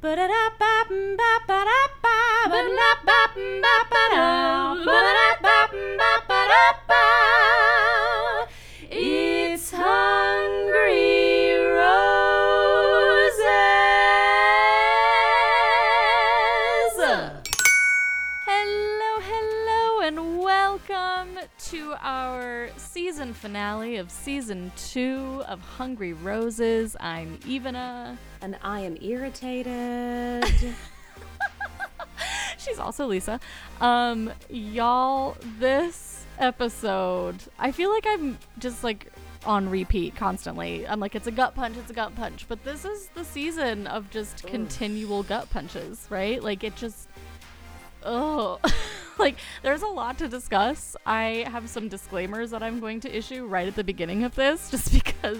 It's finale of season two of Hungry Roses. I'm Ivana. And I am irritated. She's also Lisa. Um, y'all, this episode, I feel like I'm just like on repeat constantly. I'm like, it's a gut punch, it's a gut punch. But this is the season of just continual gut punches, right? Like, it just. Oh, like there's a lot to discuss. I have some disclaimers that I'm going to issue right at the beginning of this, just because.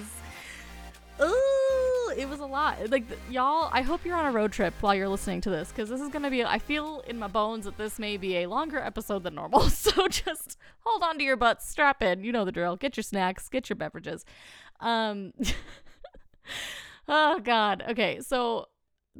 Oh, it was a lot. Like y'all, I hope you're on a road trip while you're listening to this, because this is gonna be. I feel in my bones that this may be a longer episode than normal. So just hold on to your butts, strap in. You know the drill. Get your snacks, get your beverages. Um. oh God. Okay, so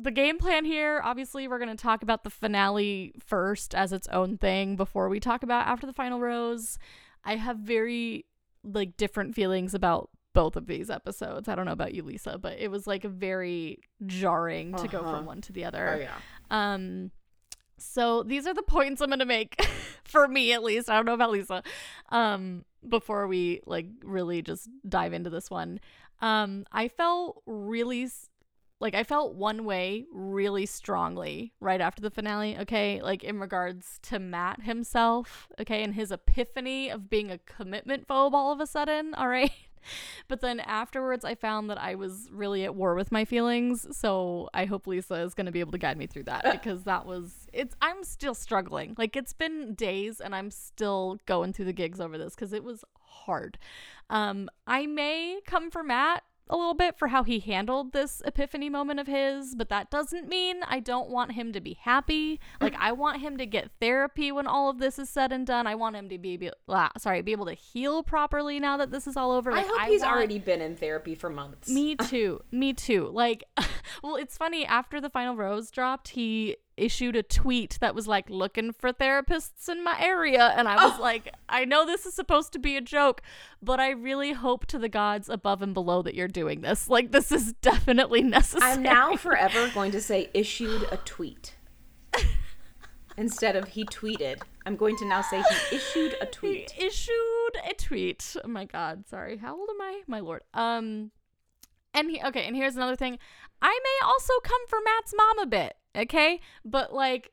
the game plan here obviously we're going to talk about the finale first as its own thing before we talk about after the final rose i have very like different feelings about both of these episodes i don't know about you lisa but it was like very jarring to go Uh-huh. from one to the other oh yeah. um, so these are the points I'm gonna make for me at least. I don't know about Lisa. Um, before we like really just dive into this one, um, I felt really s- like I felt one way really strongly right after the finale. Okay, like in regards to Matt himself. Okay, and his epiphany of being a commitment phobe all of a sudden. All right. But then afterwards, I found that I was really at war with my feelings. So I hope Lisa is going to be able to guide me through that because that was it's. I'm still struggling. Like it's been days, and I'm still going through the gigs over this because it was hard. Um, I may come for Matt a little bit for how he handled this epiphany moment of his, but that doesn't mean I don't want him to be happy. Like I want him to get therapy when all of this is said and done. I want him to be, be la- ah, sorry, be able to heal properly now that this is all over. I Like, hope he's want- already been in therapy for months. me too. Me too. Like, well, it's funny. After the final rose dropped, he issued a tweet that was like, looking for therapists in my area. And I was Oh. like, I know this is supposed to be a joke, but I really hope to the gods above and below that you're doing this. Like, this is definitely necessary. I'm now forever going to say issued a tweet. Instead of he tweeted, I'm going to now say he issued a He tweet. issued a tweet. Oh my god, sorry. How old am I? My lord. Um and he okay, and here's another thing. I may also come for Matt's mom a bit, okay? But like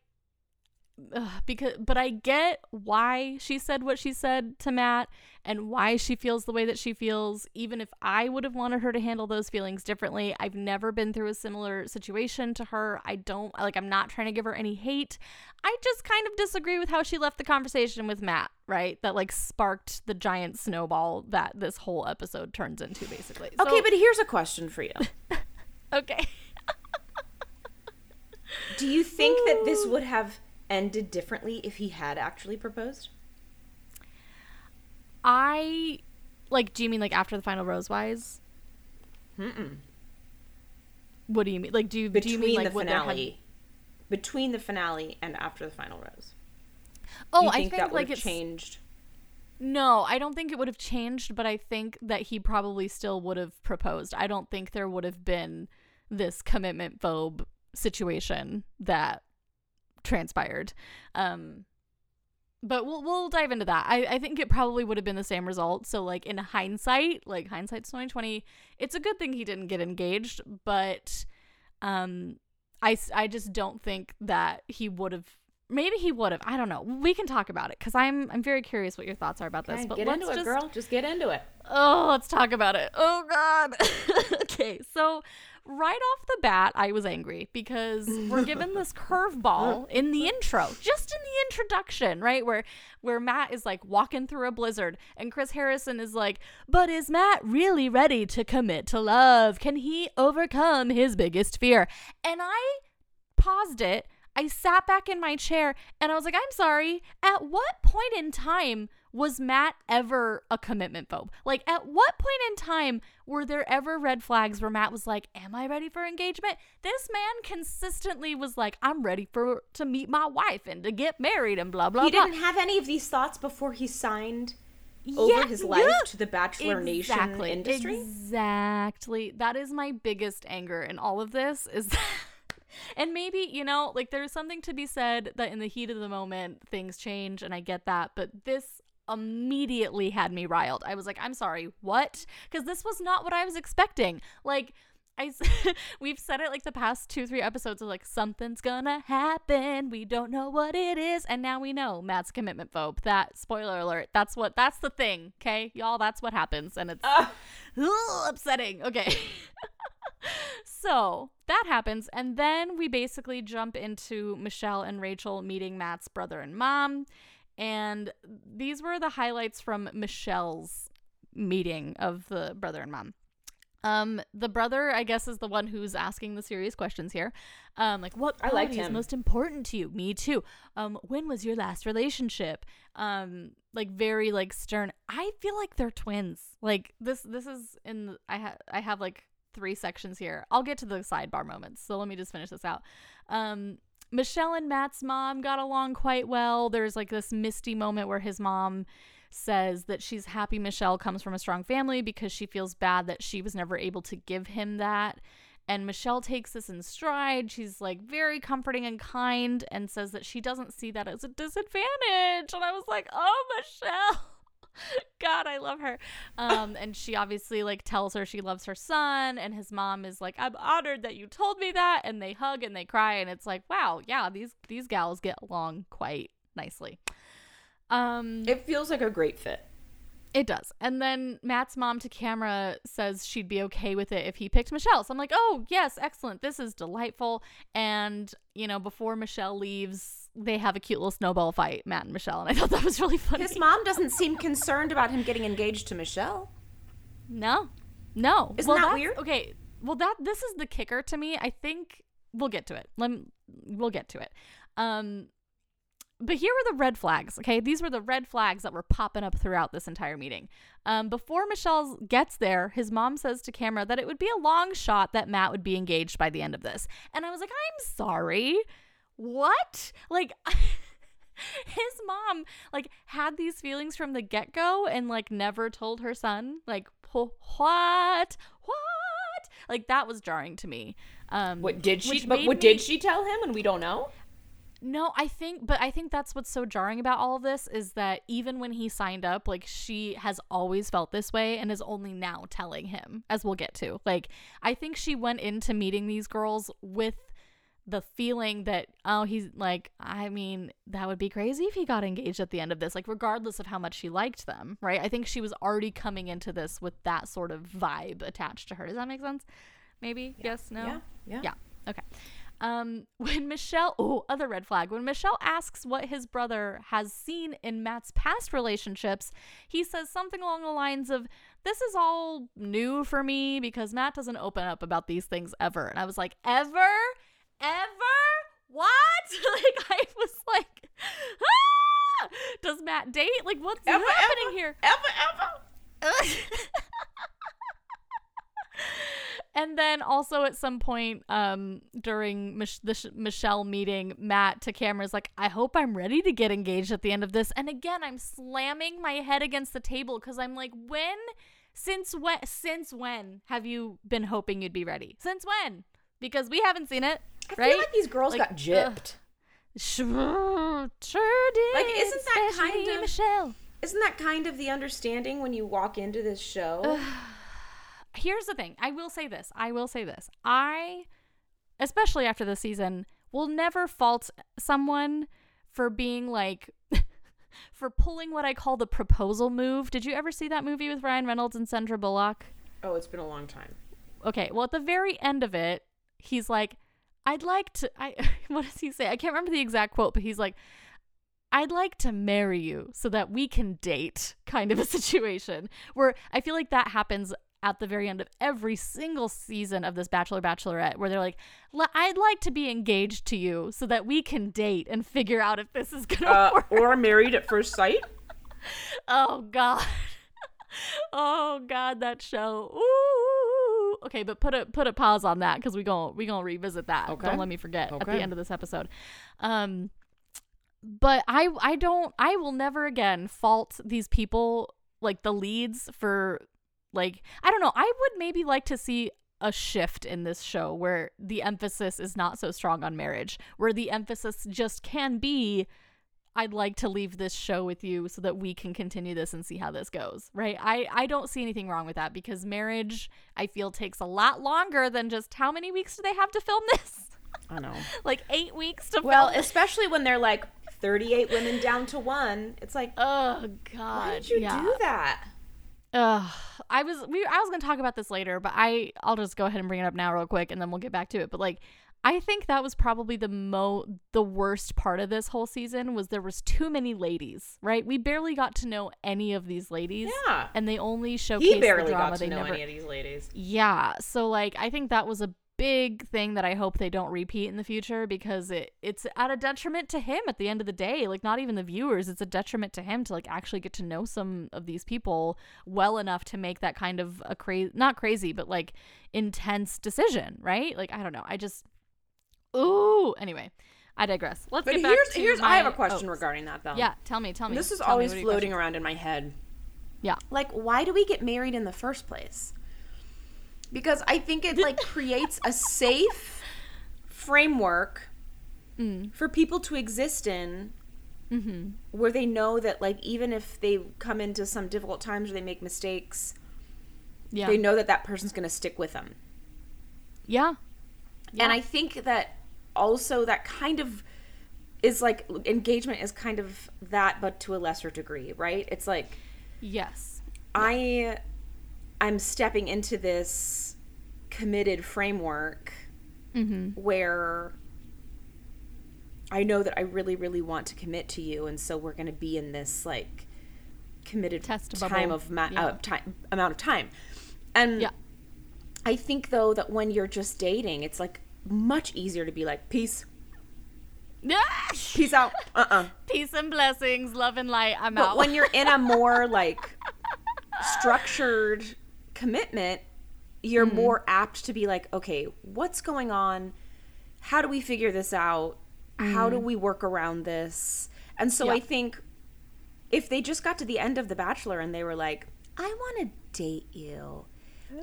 ugh, because but I get why she said what she said to Matt and why she feels the way that she feels even if I would have wanted her to handle those feelings differently. I've never been through a similar situation to her. I don't like I'm not trying to give her any hate. I just kind of disagree with how she left the conversation with Matt, right? That like sparked the giant snowball that this whole episode turns into basically. So- Okay, but here's a question for you. okay. Do you think that this would have ended differently if he had actually proposed? I like do you mean like after the final rose wise? Mm-mm. What do you mean? Like do you do Between you mean like the would there have- finale, between the finale and after the final rose. Oh, Do you I think, think that like it's changed? No, I don't think it would have changed, but I think that he probably still would have proposed. I don't think there would have been this commitment phobe situation that transpired. Um but we'll we'll dive into that. I, I think it probably would have been the same result. So like in hindsight, like hindsight's twenty twenty, it's a good thing he didn't get engaged, but um I, I just don't think that he would have maybe he would have i don't know we can talk about it because i'm i'm very curious what your thoughts are about this but get let's into it, girl. Just get into it. oh let's talk about it oh god okay so right off the bat i was angry because we're given this curveball in the intro just in the introduction right? Where where matt is like walking through a blizzard and chris harrison is like but is matt really ready to commit to love? Can he overcome his biggest fear? And i paused it. I sat back in my chair and I was like, I'm sorry. At what point in time was Matt ever a commitment phobe? Like, at what point in time were there ever red flags where Matt was like, Am I ready for engagement? This man consistently was like, I'm ready for to meet my wife and to get married and blah, blah, He blah. He didn't have any of these thoughts before he signed over Yeah, his life yeah. to the Bachelor Nation industry. Exactly. That is my biggest anger in all of this is that and maybe, you know, like there's something to be said that in the heat of the moment things change and I get that, but this immediately had me riled. I was like, "I'm sorry, what?" Cuz this was not what I was expecting. Like I, we've said it like the past 2 3 episodes of like something's gonna happen. We don't know what it is and now we know Matt's commitment phobe. That spoiler alert. That's what that's the thing, okay? Y'all, that's what happens and it's Ah, Ugh, upsetting. Okay. so that happens. And then we basically jump into Michelle and Rachel meeting Matt's brother and mom. And these were the highlights from Michelle's meeting of the brother and mom. Um, the brother, I guess, is the one who's asking the serious questions here. Um, like what quality is most important to you? Me too. Um, when was your last relationship? Um, like very like stern. I feel like they're twins. Like this, this is in. I have, I have like three sections here. I'll get to the sidebar moments. So let me just finish this out. Um, Michelle and Matt's mom got along quite well. There's like this misty moment where his mom says that she's happy Michelle comes from a strong family because she feels bad that she was never able to give him that. And Michelle takes this in stride. She's like very comforting and kind and says that she doesn't see that as a disadvantage. And I was like, oh, Michelle. Love her. Um, and she obviously like tells her she loves her son, and his mom is like, "I'm honored that you told me that." And they hug and they cry, and it's like, wow, yeah, these these gals get along quite nicely. Um, it feels like a great fit. it does. And then Matt's mom to camera says she'd be okay with it if he picked Michelle. So I'm like, oh, yes, excellent. This is delightful. And, you know, before Michelle leaves, they have a cute little snowball fight, Matt and Michelle. And I thought that was really funny. His mom doesn't seem concerned about him getting engaged to Michelle. No, no. Isn't well, that weird? Okay. Well, that this is the kicker to me. I think we'll get to it. Let me, we'll get to it. Um, but here were the red flags. Okay, these were the red flags that were popping up throughout this entire meeting. Um, before Michelle gets there, his mom says to camera that it would be a long shot that Matt would be engaged by the end of this, and I was like, I'm sorry, what? Like. his mom like had these feelings from the get-go and like never told her son like what what like that was jarring to me um What did she? But what me- did she tell him? And we don't know. no, I think, but I think that's what's so jarring about all of this is that even when he signed up, like she has always felt this way and is only now telling him, as we'll get to. Like, I think she went into meeting these girls with the feeling that, oh, he's like, I mean, that would be crazy if he got engaged at the end of this, like, regardless of how much she liked them, right? I think she was already coming into this with that sort of vibe attached to her. Does that make sense? Maybe? Yes? No? Yeah. Yeah. Yeah. Okay. Um, when Michelle, oh, other red flag. When Michelle asks what his brother has seen in Matt's past relationships, he says something along the lines of, This is all new for me because Matt doesn't open up about these things ever. And I was like, Ever? Ever? What? like, I was like, ah! Does Matt date? Like, what's Ever, happening ever, here? Ever, ever. and then also at some point um during Mich- the Sh- Michelle meeting Matt to camera is like I hope I'm ready to get engaged at the end of this and again I'm slamming my head against the table cuz I'm like when since when since when have you been hoping you'd be ready since when because we haven't seen it I right? feel like these girls Like, got ugh. gypped. sure sure did Like, isn't that especially kind of- Michelle. Isn't that kind of the understanding when you walk into this show? here's the thing. I will say this. I will say this. I especially after this season will never fault someone for being like for pulling what i call the proposal move. Did you ever see that movie with ryan reynolds and sandra bullock? Oh, it's been a long time. okay. Well at the very end of it he's like i'd like to i what does he say i can't remember the exact quote but he's like I'd like to marry you so that we can date, kind of a situation where I feel like that happens at the very end of every single season of this Bachelor Bachelorette, where they're like, "L- I'd like to be engaged to you so that we can date and figure out if this is gonna Uh, work. or married at first sight. oh god. oh god, that show. Ooh. Okay, but put a put a pause on that because we going we gonna revisit that. Okay. Don't let me forget at the end of this episode. Um, but I I don't I will never again fault these people like the leads for like I don't know. I would maybe like to see a shift in this show where the emphasis is not so strong on marriage, where the emphasis just can be I'd like to leave this show with you so that we can continue this and see how this goes, right? I, I don't see anything wrong with that because marriage, I feel, takes a lot longer than just how many weeks do they have to film this? I know. like eight weeks to Well, film. especially when they're like 38 women down to one. It's like, oh God, why did you yeah. do that? Ugh. I was we I was gonna talk about this later, but I I'll just go ahead and bring it up now real quick, and then we'll get back to it. But like, I think that was probably the mo the worst part of this whole season was there was too many ladies, right? We barely got to know any of these ladies, Yeah. and they only showcased He barely the drama. got to they know never, any of these ladies. yeah. So like, I think that was a big thing that I hope they don't repeat in the future because it it's at a detriment to him at the end of the day. Like not even the viewers, it's a detriment to him to like actually get to know some of these people well enough to make that kind of a crazy not crazy, but like intense decision, right? Like I don't know. I just Ooh, anyway. I digress. Let's But get back here's to here's my, I have a question oh, regarding that though. Yeah, tell me, tell me. This is Tell always floating around in my head. Yeah. Like, why do we get married in the first place? Because I think it like creates a safe framework Mm. for people to exist in Mm-hmm. where they know that like even if they come into some difficult times or they make mistakes, Yeah. they know that that person's going to stick with them. yeah. yeah. And I think that also that kind of is like engagement is kind of that but to a lesser degree, right? It's like Yes. I I'm stepping into this committed framework Mm-hmm. where I know that I really really want to commit to you and so we're going to be in this like committed Test time bubble. of ma- Yeah. uh, time amount of time. And Yeah. I think though that when you're just dating, it's like much easier to be like peace, peace out. Uh-uh. Peace and blessings, love and light. I'm But out. when you're in a more like structured commitment, you're Mm-hmm. more apt to be like, okay, what's going on? How do we figure this out? How do we work around this? And so Mm. Yeah. I think if they just got to the end of The Bachelor and they were like, I want to date you,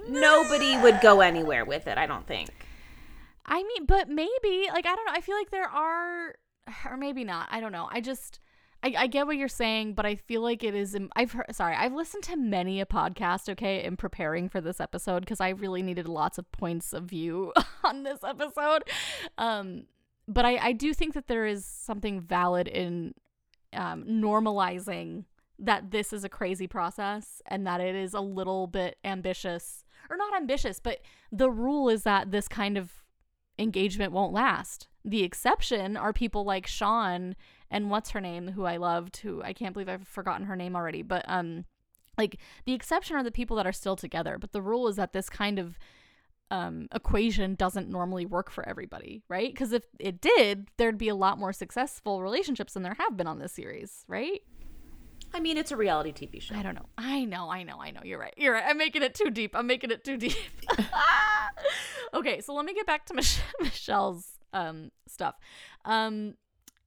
nobody would go anywhere with it, I don't think. I mean, but maybe like I don't know. I feel like there are, or maybe not. I don't know. I just. I, I get what you're saying, but I feel like it is. I've heard, sorry, I've listened to many a podcast, okay, in preparing for this episode because I really needed lots of points of view on this episode. Um, but I, I do think that there is something valid in um, normalizing that this is a crazy process and that it is a little bit ambitious or not ambitious, but the rule is that this kind of engagement won't last. The exception are people like Sean and what's her name, who I loved, who I can't believe I've forgotten her name already, but um like the exception are the people that are still together, but the rule is that this kind of um, equation doesn't normally work for everybody, right? Because if it did, there'd be a lot more successful relationships than there have been on this series, right? I mean, it's a reality TV show. I don't know. I know. I know. I know. You're right. You're right. I'm making it too deep. I'm making it too deep. okay, so let me get back to Mich- Michelle's um stuff. Um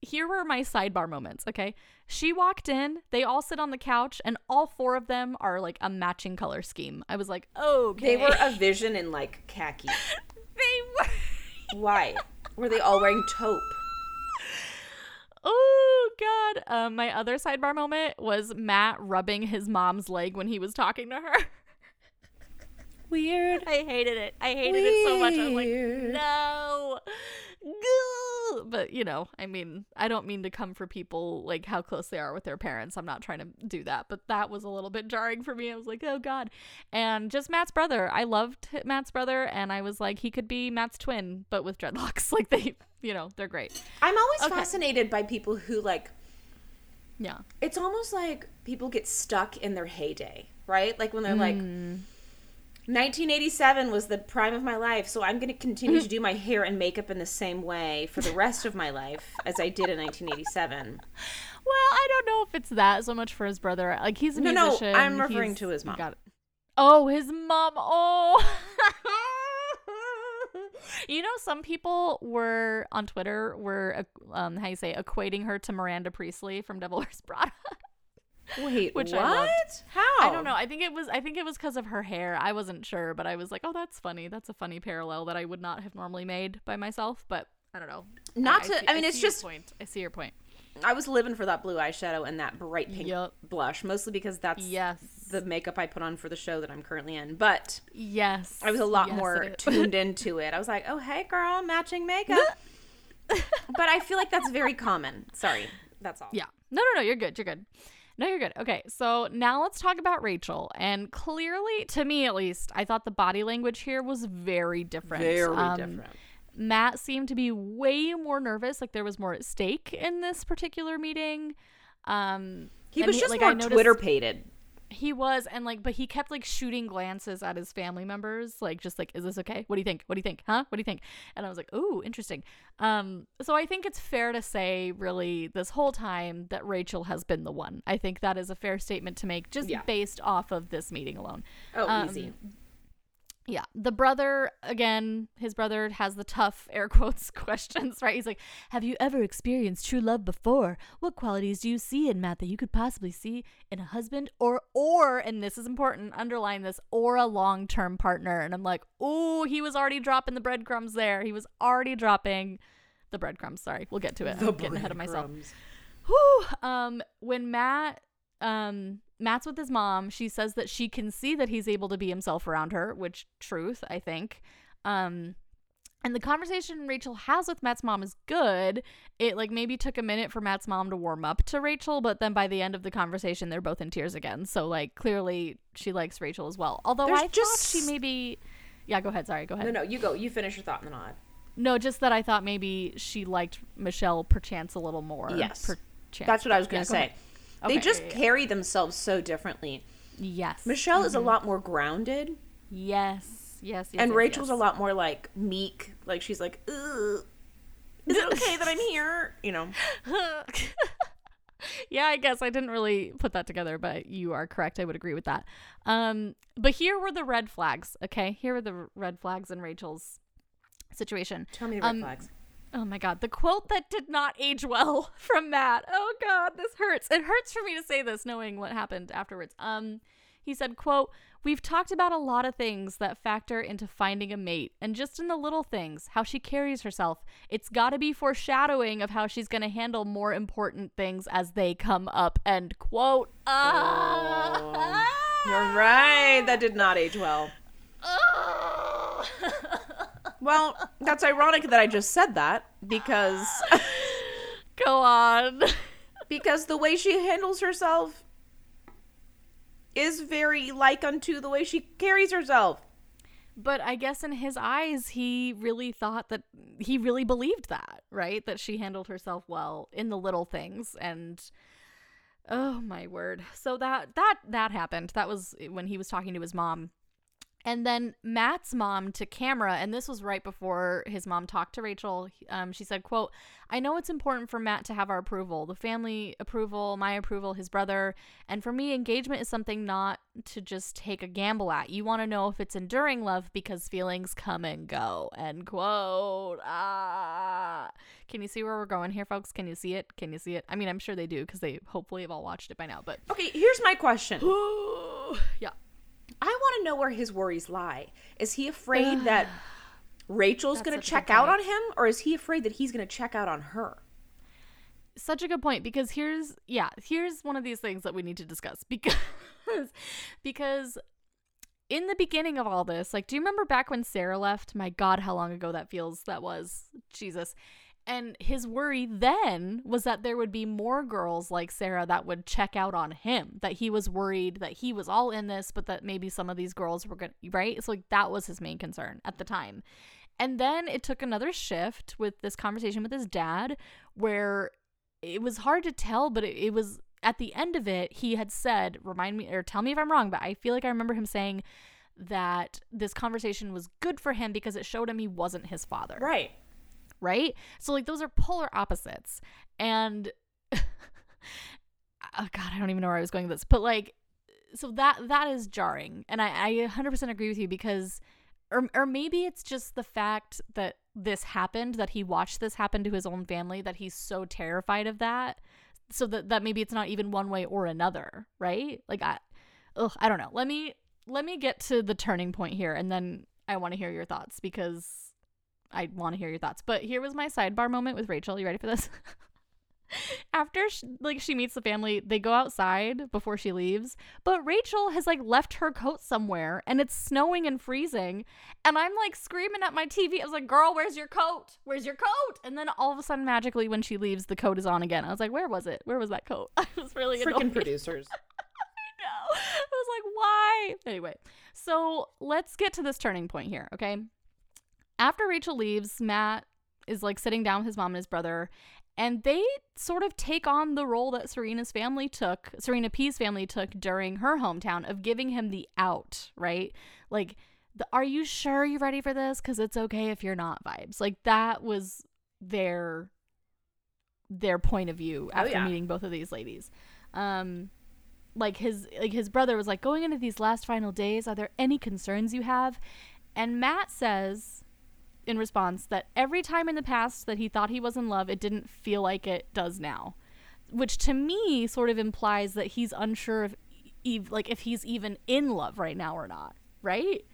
here were my sidebar moments, okay? She walked in, they all sit on the couch, and all four of them are like a matching color scheme. I was like, okay. They were a vision in like khaki. they were Why? Were they all wearing taupe? Oh god. Um my other sidebar moment was Matt rubbing his mom's leg when he was talking to her. Weird. I hated it. I hated it so much. I was like, no. But, you know, I mean, I don't mean to come for people like how close they are with their parents. I'm not trying to do that. But that was a little bit jarring for me. I was like, oh, God. And just Matt's brother. I loved Matt's brother. And I was like, he could be Matt's twin, but with dreadlocks. Like, they, you know, they're great. I'm always Okay. fascinated by people who like Yeah. it's almost like people get stuck in their heyday, right? Like when they're like 1987 was the prime of my life, so I'm going to continue to do my hair and makeup in the same way for the rest of my life as I did in 1987. Well, I don't know if it's that so much for his brother. Like he's a No, no, musician. I'm referring he's- to his mom. Got it. Oh, his mom. Oh. you know, some people were on Twitter were um how you say equating her to Miranda Priestly from Devil Wears Prada. Wait, Which what? I loved. How? I don't know. I think it was. I think it was because of her hair. I wasn't sure, but I was like, "Oh, that's funny. That's a funny parallel that I would not have normally made by myself." But I don't know. Not I, to- see- I mean, it's just- point. I see your point. I was living for that blue eyeshadow and that bright pink Yup. blush, mostly because that's Yes. the makeup I put on for the show that I'm currently in. But Yes. I was a lot Yes, more it is. tuned into it. I was like, oh, hey, girl, matching makeup. but I feel like that's very common. Sorry. That's all. Yeah. No, no, no. You're good. You're good. No, you're good. Okay. So now let's talk about Rachel. And clearly, to me at least, I thought the body language here was very different. Very Um, different. Matt seemed to be way more nervous. Like there was more at stake in this particular meeting. Um, He was just like, more Twitter pated. He was, and like, but he kept like shooting glances at his family members, like just like, "Is this okay? What do you think? What do you think? Huh? What do you think?" And I was like, "Ooh, interesting." Um, so I think it's fair to say, really, this whole time that Rachel has been the one. I think that is a fair statement to make, just Yeah. based off of this meeting alone. Oh, Um, easy. Yeah, the brother again. His brother has the tough air quotes questions, right? He's like, "Have you ever experienced true love before? What qualities do you see in Matt that you could possibly see in a husband, or or and this is important, underline this, or a long term partner?" And I'm like, "Oh, he was already dropping the breadcrumbs there. He was already dropping the breadcrumbs. Sorry, we'll get to it. I'm getting ahead of myself." Whew. Um, when Matt, um, Matt's with his mom, she says that she can see that he's able to be himself around her, which truth, I think. Um, and the conversation Rachel has with Matt's mom is good. It like maybe took a minute for Matt's mom to warm up to Rachel, but then by the end of the conversation, they're both in tears again. So like clearly she likes Rachel as well. Although There's I just- thought she maybe, yeah, go ahead. Sorry, go ahead. No, no, you go. You finish your thought and then I'll. No, just that I thought maybe she liked Michelle perchance a little more. Yes. perchance. That's what I was going to go say. ahead. They just carry themselves so differently. Yes. Michelle is a lot more grounded, Yes. Yes. yes and yes, Rachel's yes. a lot more like meek. Like she's like, Ugh, is it okay that I'm here? You know. yeah, I guess I didn't really put that together, but you are correct. I would agree with that. Um, but here were the red flags. Okay, here were the red flags in Rachel's situation. Tell me the red Um, flags. Oh my god, the quote that did not age well from Matt. Oh god, this hurts. It hurts for me to say this knowing what happened afterwards. Um he said, quote, We've talked about a lot of things that factor into finding a mate, and just in the little things, how she carries herself, it's gotta be foreshadowing of how she's gonna handle more important things as they come up. End quote. Ah. You're right. That did not age well. Well, that's ironic that I just said that because Go on. because the way she handles herself is very like unto the way she carries herself. But I guess in his eyes, he really thought that he really believed that, right? That she handled herself well in the little things, and oh my word! So that that that happened. That was when he was talking to his mom, and then Matt's mom to camera, and this was right before his mom talked to Rachel. Um, she said, "quote I know it's important for Matt to have our approval, the family approval, my approval, his brother, and for me, engagement is something not to just take a gamble at. You want to know if it's enduring love because feelings come and go." End quote. Ah, can you see where we're going here, folks? Can you see it? Can you see it? I mean, I'm sure they do because they hopefully have all watched it by now. But Okay, here's my question. yeah, I want to know where his worries lie. Is he afraid that Rachel's going to such a good check out on him or is he afraid that he's going to check out on her? such a good point because here's yeah here's one of these things that we need to discuss because because in the beginning of all this like do you remember back when sarah left my god how long ago that feels that was jesus and his worry then was that there would be more girls like Sarah that would check out on him. That he was worried that he was all in this, but that maybe some of these girls were going to, right? So, like, that was his main concern at the time. And then it took another shift with this conversation with his dad where it was hard to tell, but it, it was at the end of it, he had said, remind me or tell me if I'm wrong, but I feel like I remember him saying that this conversation was good for him because it showed him he wasn't his father. Right. Right? So like those are polar opposites. And oh god, I don't even know where I was going with this. But like so that that is jarring. And I, I 100% agree with you because or or maybe it's just the fact that this happened that he watched this happen to his own family that he's so terrified of that so that that maybe it's not even one way or another, right? Like I ugh, I don't know. Let me let me get to the turning point here and then I want to hear your thoughts because I want to hear your thoughts. But here was my sidebar moment with Rachel. You ready for this? After she, like she meets the family, they go outside before she leaves, but Rachel has like left her coat somewhere and it's snowing and freezing, and I'm like screaming at my TV. I was like, "Girl, where's your coat? Where's your coat?" And then all of a sudden magically when she leaves, the coat is on again. I was like, "Where was it? Where was that coat?" I was really Freaking annoyed. producers. I was like, why? Anyway, so let's get to this turning point here, okay? After Rachel leaves, Matt is like sitting down with his mom and his brother, and they sort of take on the role that Serena's family took, Serena P's family took during her hometown of giving him the out, right? Like, the, are you sure you're ready for this? Because it's okay if you're not vibes. Like, that was their their point of view Oh, after yeah. meeting both of these ladies. Um, like his like his brother was like going into these last final days are there any concerns you have and matt says in response that every time in the past that he thought he was in love it didn't feel like it does now which to me sort of implies that he's unsure of ev- like if he's even in love right now or not right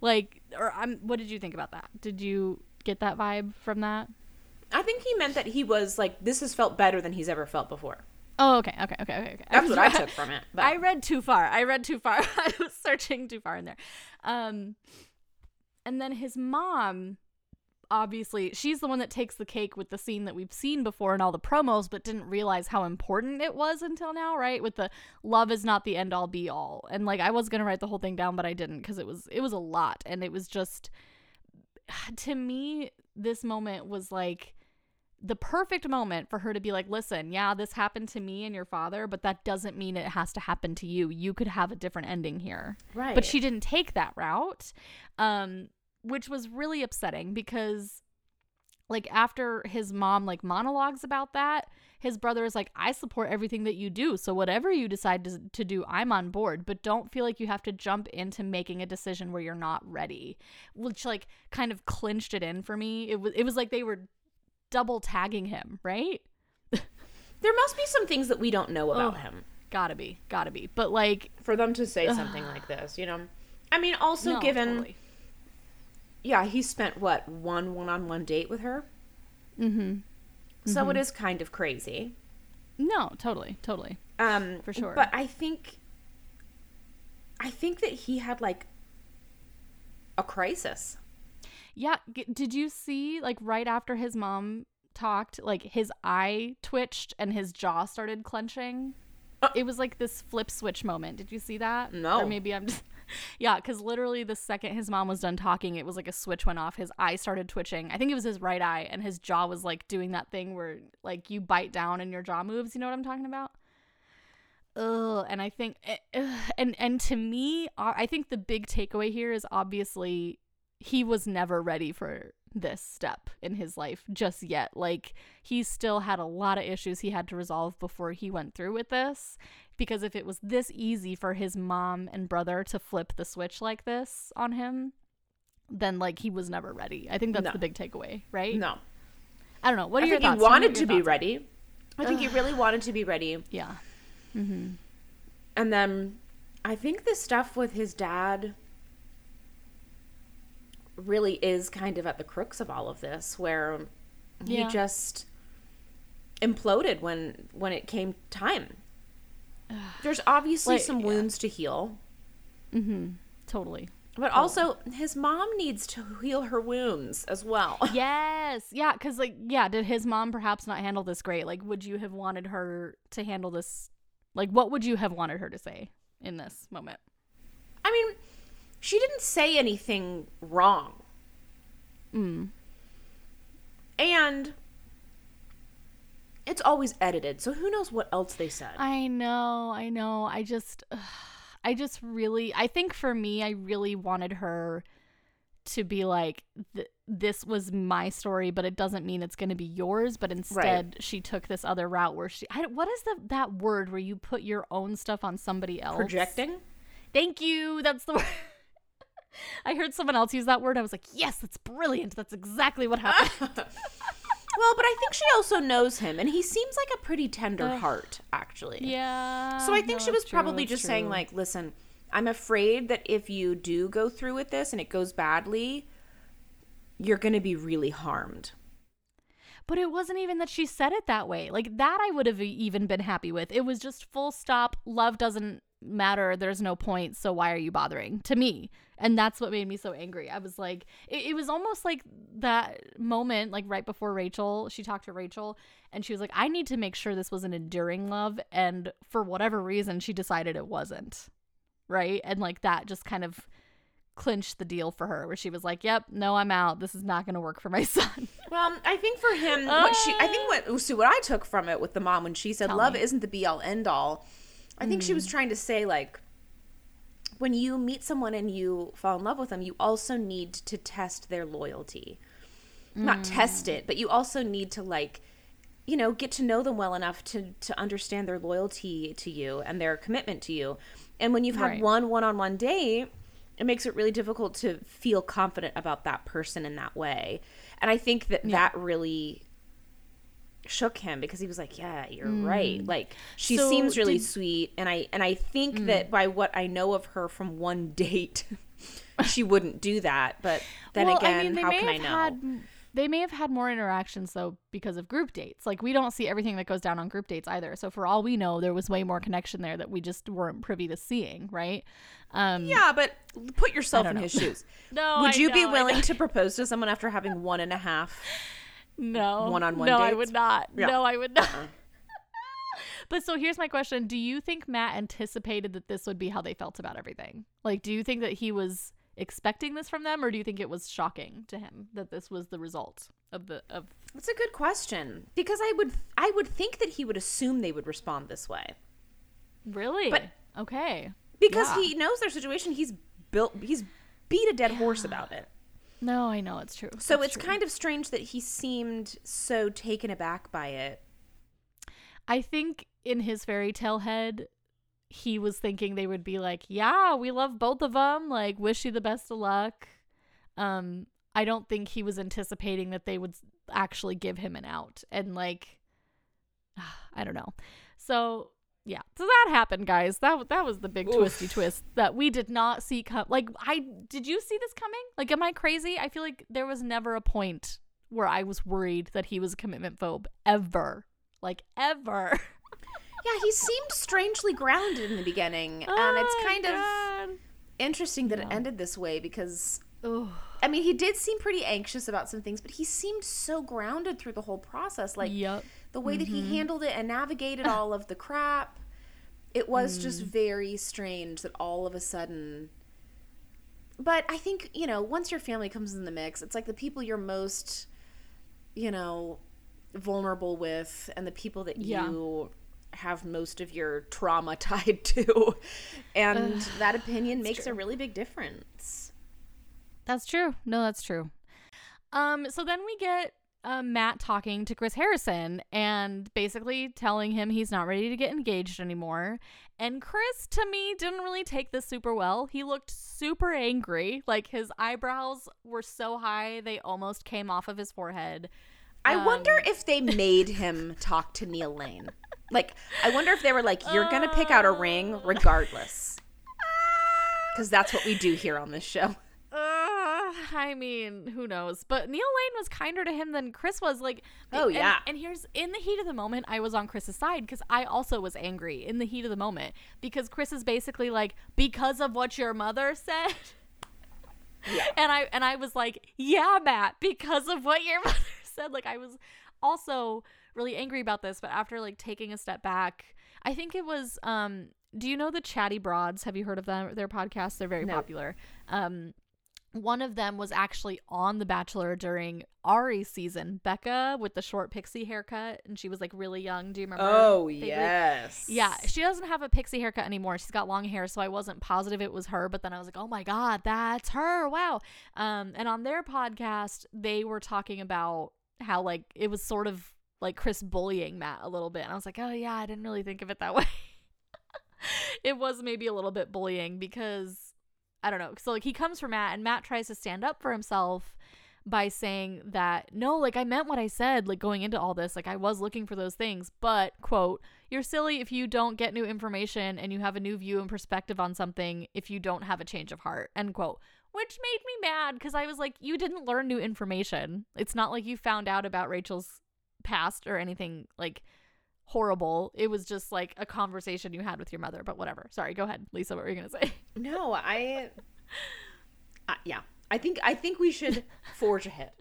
like or i'm what did you think about that did you get that vibe from that I think he meant that he was like, this has felt better than he's ever felt before. oh okay okay okay okay, okay. That's what I took from it. But I read too far. I read too far. I was searching too far in there. Um, and then his mom, obviously, she's the one that takes the cake with the scene that we've seen before in all the promos, but didn't realize how important it was until now, right? With the love is not the end all be all. And like I was gonna write the whole thing down, but I didn't because it was it was a lot, and it was just to me this moment was like the perfect moment for her to be like, listen, yeah, this happened to me and your father, but that doesn't mean it has to happen to you. You could have a different ending here. right. But she didn't take that route, um, which was really upsetting because, like, after his mom, like, monologues about that, his brother is like, I support everything that you do. So whatever you decide to, to do, I'm on board. But don't feel like you have to jump into making a decision where you're not ready, which, like, kind of clinched it in for me. It was, it was like they were double tagging him, right? there must be some things that we don't know about Ugh. him Gotta be, gotta be. But like, for them to say something like this, you know? I mean, also no, given, totally. Yeah, he spent what, one one on one date with her? Mm-hmm. So it is kind of crazy. No, totally, totally. Um, For sure. But I think, I think that he had like a crisis. Yeah, g- did you see like right after his mom talked, like his eye twitched and his jaw started clenching? Uh. it was like this flip switch moment. Did you see that? No. Or maybe I'm just Yeah, cuz literally the second his mom was done talking, it was like a switch went off. His eye started twitching. I think it was his right eye and his jaw was like doing that thing where like you bite down and your jaw moves, you know what I'm talking about? Ugh, and I think, eh, ugh, and and to me, uh, I think the big takeaway here is obviously he was never ready for this step in his life just yet. Like he still had a lot of issues he had to resolve before he went through with this. Because if it was this easy for his mom and brother to flip the switch like this on him, then like he was never ready. I think that's No. the big takeaway, right? No. I don't know. What are I your think he thoughts? Me wanted to be thoughts are. ready. I think he really wanted to be ready. Yeah. Mm-hmm. And then I think the stuff with his dad really is kind of at the crux of all of this where Yeah. he just imploded when when it came time. There's obviously Like, some yeah. wounds to heal, Mm-hmm. Totally. but also his mom needs to heal her wounds as well. Yes. Yeah. Cause like, yeah, did his mom perhaps not handle this great? Like, would you have wanted her to handle this? Like, what would you have wanted her to say in this moment? I mean, she didn't say anything wrong. Mm. And it's always edited, so who knows what else they said. I know. I know. I just, ugh, I just really, I think for me, I really wanted her to be like, th- this was my story, but it doesn't mean it's going to be yours. But instead, she took this other route where she, I, what is the that word where you put your own stuff on somebody else? Projecting? Thank you. That's the word. I heard someone else use that word. I was like, yes, that's brilliant. That's exactly what happened. Well, but I think she also knows him, and he seems like a pretty tender Ugh. heart, actually. yeah. So I think no, she was true, probably just saying, like, listen, I'm afraid that if you do go through with this and it goes badly, you're going to be really harmed. But it wasn't even that she said it that way. Like that I would have even been happy with. It was just full stop. Love doesn't matter. There's no point. So why are you bothering? To me. And that's what made me so angry. I was like, it, it was almost like that moment, like right before Rachel, she talked to Rachel and she was like, I need to make sure this was an enduring love. And for whatever reason, she decided it wasn't. Right. And like that just kind of clinched the deal for her where she was like, yep, no, I'm out. This is not going to work for my son. Well, I think for him, what she, I think what, so what I took from it with the mom when she said, love me. isn't the be all end all, I think she was hmm. trying to say, like, when you meet someone and you fall in love with them, you also need to test their loyalty. Not test hmm. it, but you also need to, like, you know, get to know them well enough to to understand their loyalty to you and their commitment to you. And when you've had Right. one one-on-one date, it makes it really difficult to feel confident about that person in that way. And I think that that really shook him because he was like, "Yeah, you're right. Like she Mm. So seems really did- Mm. sweet." And I and I think that by what I know of her from one date, she wouldn't do that. But then Well, again, how may can I know? Had, they may have had more interactions though because of group dates. Like we don't see everything that goes down on group dates either. So for all we know, there was way more connection there that we just weren't privy to seeing, right? Um, yeah, but put yourself in don't his shoes. No, Would I you be know, I willing to propose to someone after having one and a half? No, one-on-one No, I would not. Yeah. No, I would not. Uh-uh. but so here's my question: Do you think Matt anticipated that this would be how they felt about everything? Like, do you think that he was expecting this from them, or do you think it was shocking to him that this was the result of the of? That's a good question because I would I would think that he would assume they would respond this way Really? But- okay. because Yeah. he knows their situation. He's built. He's beat a dead horse about it. No, I know it's true. So it's kind of strange that he seemed so taken aback by it. I think in his fairy tale head, he was thinking they would be like, "Yeah, we love both of them. Like, wish you the best of luck." Um, I don't think he was anticipating that they would actually give him an out, and like, I don't know. So yeah, so that happened, guys. That that was the big Oof. twisty twist that we did not see come. Like, I did you see this coming? Like, am I crazy? I feel like there was never a point where I was worried that he was a commitment phobe ever. Like ever. Yeah, he seemed strangely grounded in the beginning, and it's Oh, kind of interesting that it ended this way because Ugh. I mean, he did seem pretty anxious about some things, but he seemed so grounded through the whole process. Like Yep. the way that Mm-hmm. he handled it and navigated all of the crap, it was Mm. just very strange that all of a sudden. But I think, you know, once your family comes in the mix, it's like the people you're most, you know, vulnerable with and the people that Yeah. you have most of your trauma tied to. And that opinion makes true. a really big difference. That's true. No, that's true. Um, so then we get uh, Matt talking to Chris Harrison and basically telling him he's not ready to get engaged anymore. And Chris, to me, didn't really take this super well. He looked super angry. Like his eyebrows were so high, they almost came off of his forehead. I wonder Um, if they made him talk to Neil Lane. Like, I wonder if they were like, "You're gonna pick out a ring regardless," because that's what we do here on this show. I mean, who knows? But Neil Lane was kinder to him than Chris was. Like, Oh, and- yeah. And here's in the heat of the moment, I was on Chris's side because I also was angry in the heat of the moment because Chris is basically like, because of what your mother said. Yeah. And I and I was like, yeah, Matt, because of what your mother said. Like, I was also really angry about this, but after like taking a step back, I think it was. um Do you know the Chatty Broads? Have you heard of them? Their podcast. They're very No. popular. Um, one of them was actually on The Bachelor during Arie's season, Bekah with the short pixie haircut, and she was like really young. Do you remember? Oh yes. Yeah, she doesn't have a pixie haircut anymore. She's got long hair, so I wasn't positive it was her, but then I was like, "Oh my god, that's her." Wow. Um and on their podcast, they were talking about how like it was sort of like Chris bullying Matt a little bit. And I was like, "Oh yeah, I didn't really think of it that way." it was maybe a little bit bullying because I don't know. So like he comes for Matt and Matt tries to stand up for himself by saying that no, like I meant what I said, like going into all this, like I was looking for those things, but quote, you're silly if you don't get new information and you have a new view and perspective on something if you don't have a change of heart, end quote. Which made me mad because I was like, you didn't learn new information. It's not like you found out about Rachel's past or anything like horrible. It was just like a conversation you had with your mother, but whatever. Sorry, go ahead, Lisa. What were you gonna say? No, I, I yeah. I think I think we should forge ahead.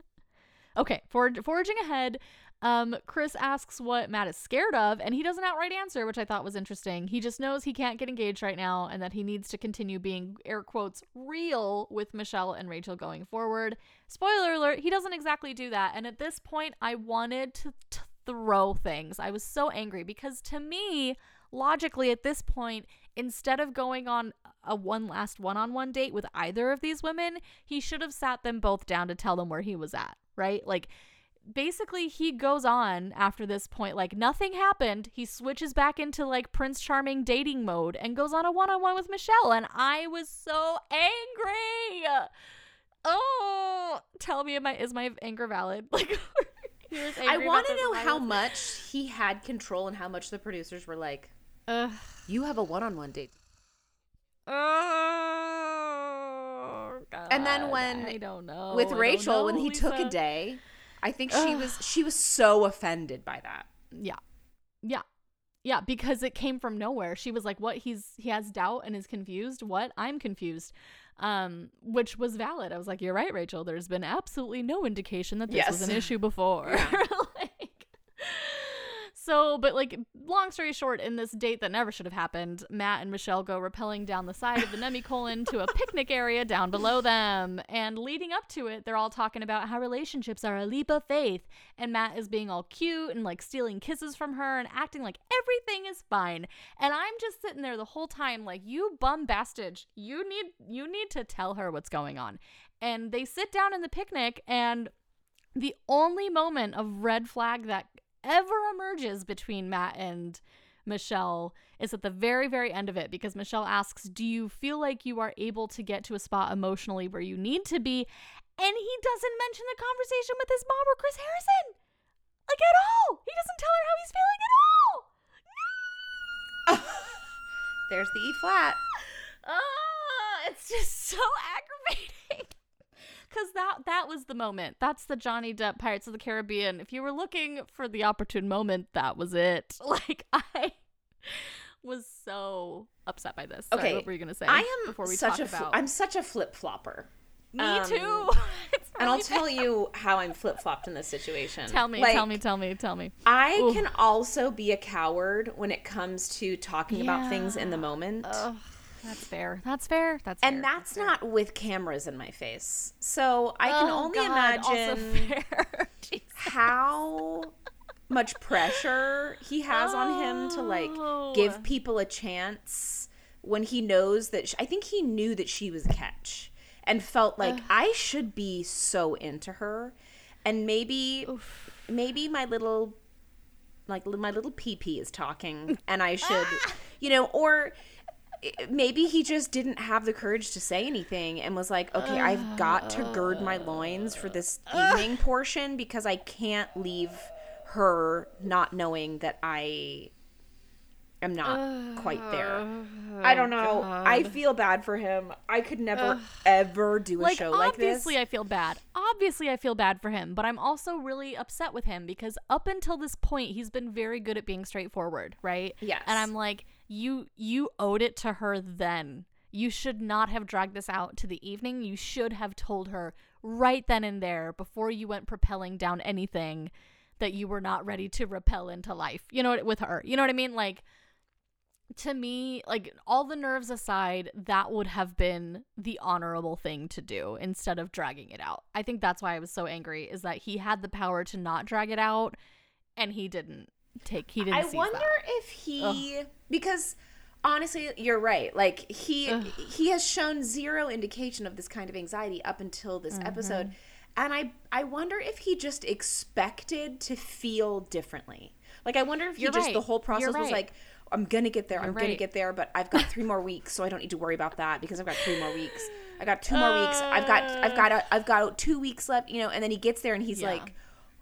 Okay, for foraging ahead, um, Chris asks what Matt is scared of, and he doesn't outright answer, which I thought was interesting. He just knows he can't get engaged right now and that he needs to continue being, air quotes, real with Michelle and Rachel going forward. Spoiler alert, he doesn't exactly do that. And at this point, I wanted to, to throw things. I was so angry because to me, logically, at this point, instead of going on a one last one on one date with either of these women, he should have sat them both down to tell them where he was at, right? Like, basically he goes on after this point like nothing happened he switches back into like prince charming dating mode and goes on a one-on-one with michelle and i was so angry oh tell me am I, is my anger valid like i want to know how much he had control and how much the producers were like Ugh. you have a one-on-one date Oh, God. And then when- I don't know with I don't rachel when know, he took a day i think she was she was so offended by that Yeah. Yeah. Yeah, because it came from nowhere. She was like, "What? He's he has doubt and is confused. What? I'm confused." Um, which was valid. I was like, "You're right, Rachel. There's been absolutely no indication that this was an issue before." so, but like, long story short, in this date that never should have happened, Matt and Michelle go rappelling down the side of the Nemacolin to a picnic area down below them. And leading up to it, they're all talking about how relationships are a leap of faith. And Matt is being all cute and like stealing kisses from her and acting like everything is fine. And I'm just sitting there the whole time like, you bum bastage, you need you need to tell her what's going on. And they sit down in the picnic and the only moment of red flag that ever emerges between Matt and Michelle is at the very, very end of it because Michelle asks, Do you feel like you are able to get to a spot emotionally where you need to be? And he doesn't mention the conversation with his mom or Chris Harrison. Like at all. He doesn't tell her how he's feeling at all. No! there's the e flat Ah, it's just so aggravating. Cause that that was the moment. That's the Johnny Depp Pirates of the Caribbean. If you were looking for the opportune moment, that was it. Like I was so upset by this. Okay, what were you gonna say? i am before we such talk a fl- about? i'm such a flip-flopper Me um, too. It's and i'll really tell you how i'm flip-flopped in this situation Tell me, Like, tell me, tell me, tell me. I Ooh. can also be a coward when it comes to talking about things in the moment. Ugh, that's fair. That's fair. That's fair. and fair. that's not with cameras in my face. So I can Oh, only God, imagine how much pressure he has on him to like Oh. give people a chance when he knows that sh I think he knew that she was a catch and felt like I should be so into her and maybe maybe my little like my little pee pee is talking and I should ah. you know or maybe he just didn't have the courage to say anything and was like okay I've got to gird my loins for this evening portion because I can't leave her not knowing that I am not quite there. I don't know. I feel bad for him. I could never ever do a like show like this. obviously I feel bad. Obviously I feel bad for him, but I'm also really upset with him because up until this point he's been very good at being straightforward, right? Yes. And I'm like, you you owed it to her then. You should not have dragged this out to the evening. You should have told her right then and there before you went propelling down anything that you were not ready to repel into life. You know what with her. You know what I mean? Like to me, like all the nerves aside, that would have been the honorable thing to do instead of dragging it out. I think that's why I was so angry is that he had the power to not drag it out and he didn't take he didn't I wonder that. if he because honestly, you're right. Like he Ugh. he has shown zero indication of this kind of anxiety up until this Mm-hmm. episode. And I I wonder if he just expected to feel differently. Like I wonder if You're just right. the whole process You're was like I'm gonna get there. I'm You're gonna get there, but I've got three more weeks, so I don't need to worry about that because I've got three more weeks. I got two more weeks. I've got I've got a, I've got two weeks left. You know, and then he gets there and he's Yeah. like,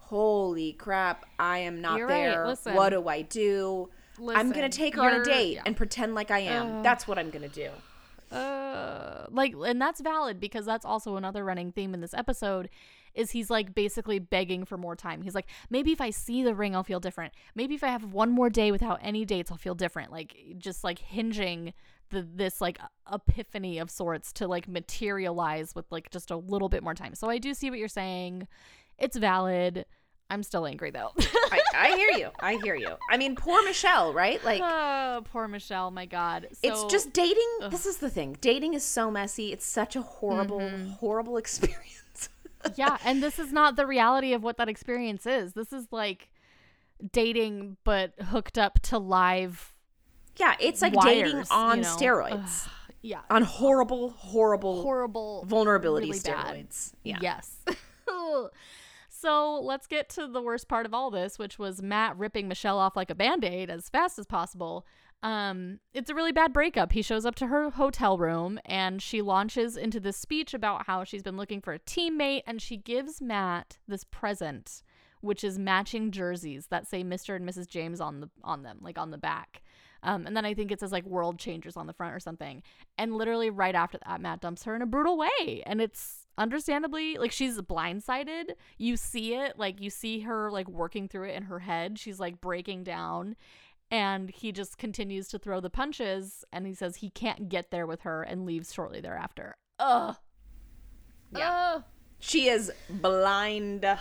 "Holy crap! I am not You're right. there. Listen. What do I do? I'm gonna take her on a date yeah. and pretend like I am. That's what I'm gonna do. uh like and that's valid because that's also another running theme in this episode is he's like basically begging for more time. He's like maybe if I see the ring I'll feel different. Maybe if I have one more day without any dates I'll feel different. Like just like hinging the this like epiphany of sorts to like materialize with like just a little bit more time. So I do see what you're saying. It's valid. I'm still angry though. I, I hear you. I hear you. I mean, poor Michelle, right? Like, oh, poor Michelle, my god. it's just dating. This is the thing. Dating is so messy. It's such a horrible, Mm-hmm. horrible experience. yeah, and this is not the reality of what that experience is. This is like dating but hooked up to live yeah, it's like dating on you know? steroids, yeah, on horrible, horrible horrible vulnerability really bad. steroids. Yeah. Yes. So let's get to the worst part of all this, which was Matt ripping Michelle off like a band aid as fast as possible. Um, it's a really bad breakup. He shows up to her hotel room and she launches into this speech about how she's been looking for a teammate and she gives Matt this present, which is matching jerseys that say Mr. and Mrs. James on the on them, like on the back. Um, and then I think it says like world changers on the front or something. And literally right after that, Matt dumps her in a brutal way. And it's understandably like she's blindsided. You see it, like you see her like working through it in her head. She's like breaking down. And he just continues to throw the punches and he says he can't get there with her and leaves shortly thereafter. Ugh. Yeah. Ugh. She is blindsided.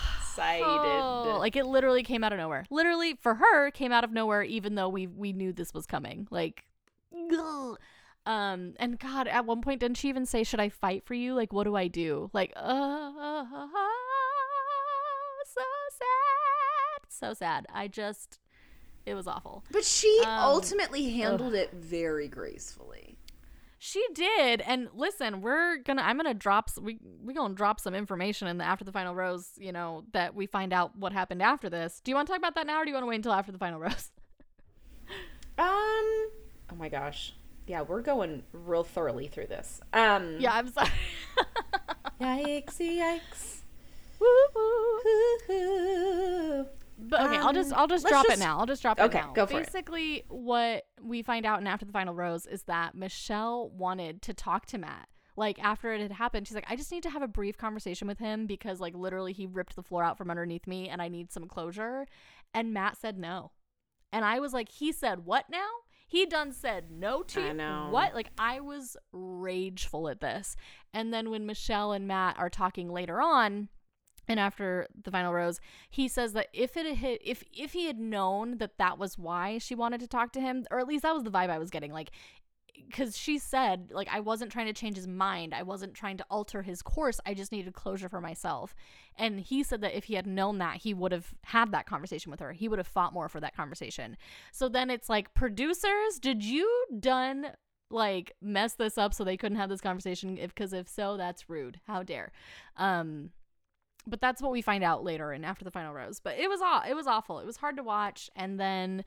Oh, like it literally came out of nowhere. Literally for her came out of nowhere even though we we knew this was coming. Like ugh. Um and god at one point didn't she even say should I fight for you? Like what do I do? Like uh, so sad. So sad. I just it was awful. but she Um, ultimately handled it very gracefully. She did, and listen, we're gonna. I'm gonna drop. We we gonna drop some information in the after the final rose. You know that we find out what happened after this. Do you want to talk about that now, or do you want to wait until after the final rose? Um. Oh my gosh. Yeah, we're going real thoroughly through this. Um. yeah, I'm sorry. Yikes! Yikes! Woo, woo. Hoo-hoo. But okay, I'll just Um, I'll just drop just- it now. I'll just drop Okay, it now. go for it. Basically, what we find out in after the final rose is that Michelle wanted to talk to Matt. Like after it had happened, she's like, I just need to have a brief conversation with him because like literally he ripped the floor out from underneath me and I need some closure. And Matt said no. And I was like, he said what now? He done said no to I know. what? Like I was rageful at this. And then when Michelle and Matt are talking later on, and after the final rose, he says that if it had if if he had known that that was why she wanted to talk to him, or at least that was the vibe I was getting, like because she said like I wasn't trying to change his mind, I wasn't trying to alter his course, I just needed closure for myself. And he said that if he had known that, he would have had that conversation with her. He would have fought more for that conversation. So then it's like producers, did you done like mess this up so they couldn't have this conversation? If because if so, that's rude. How dare. Um but that's what we find out later and after the final rose. But it was aw- it was awful. It was hard to watch. And then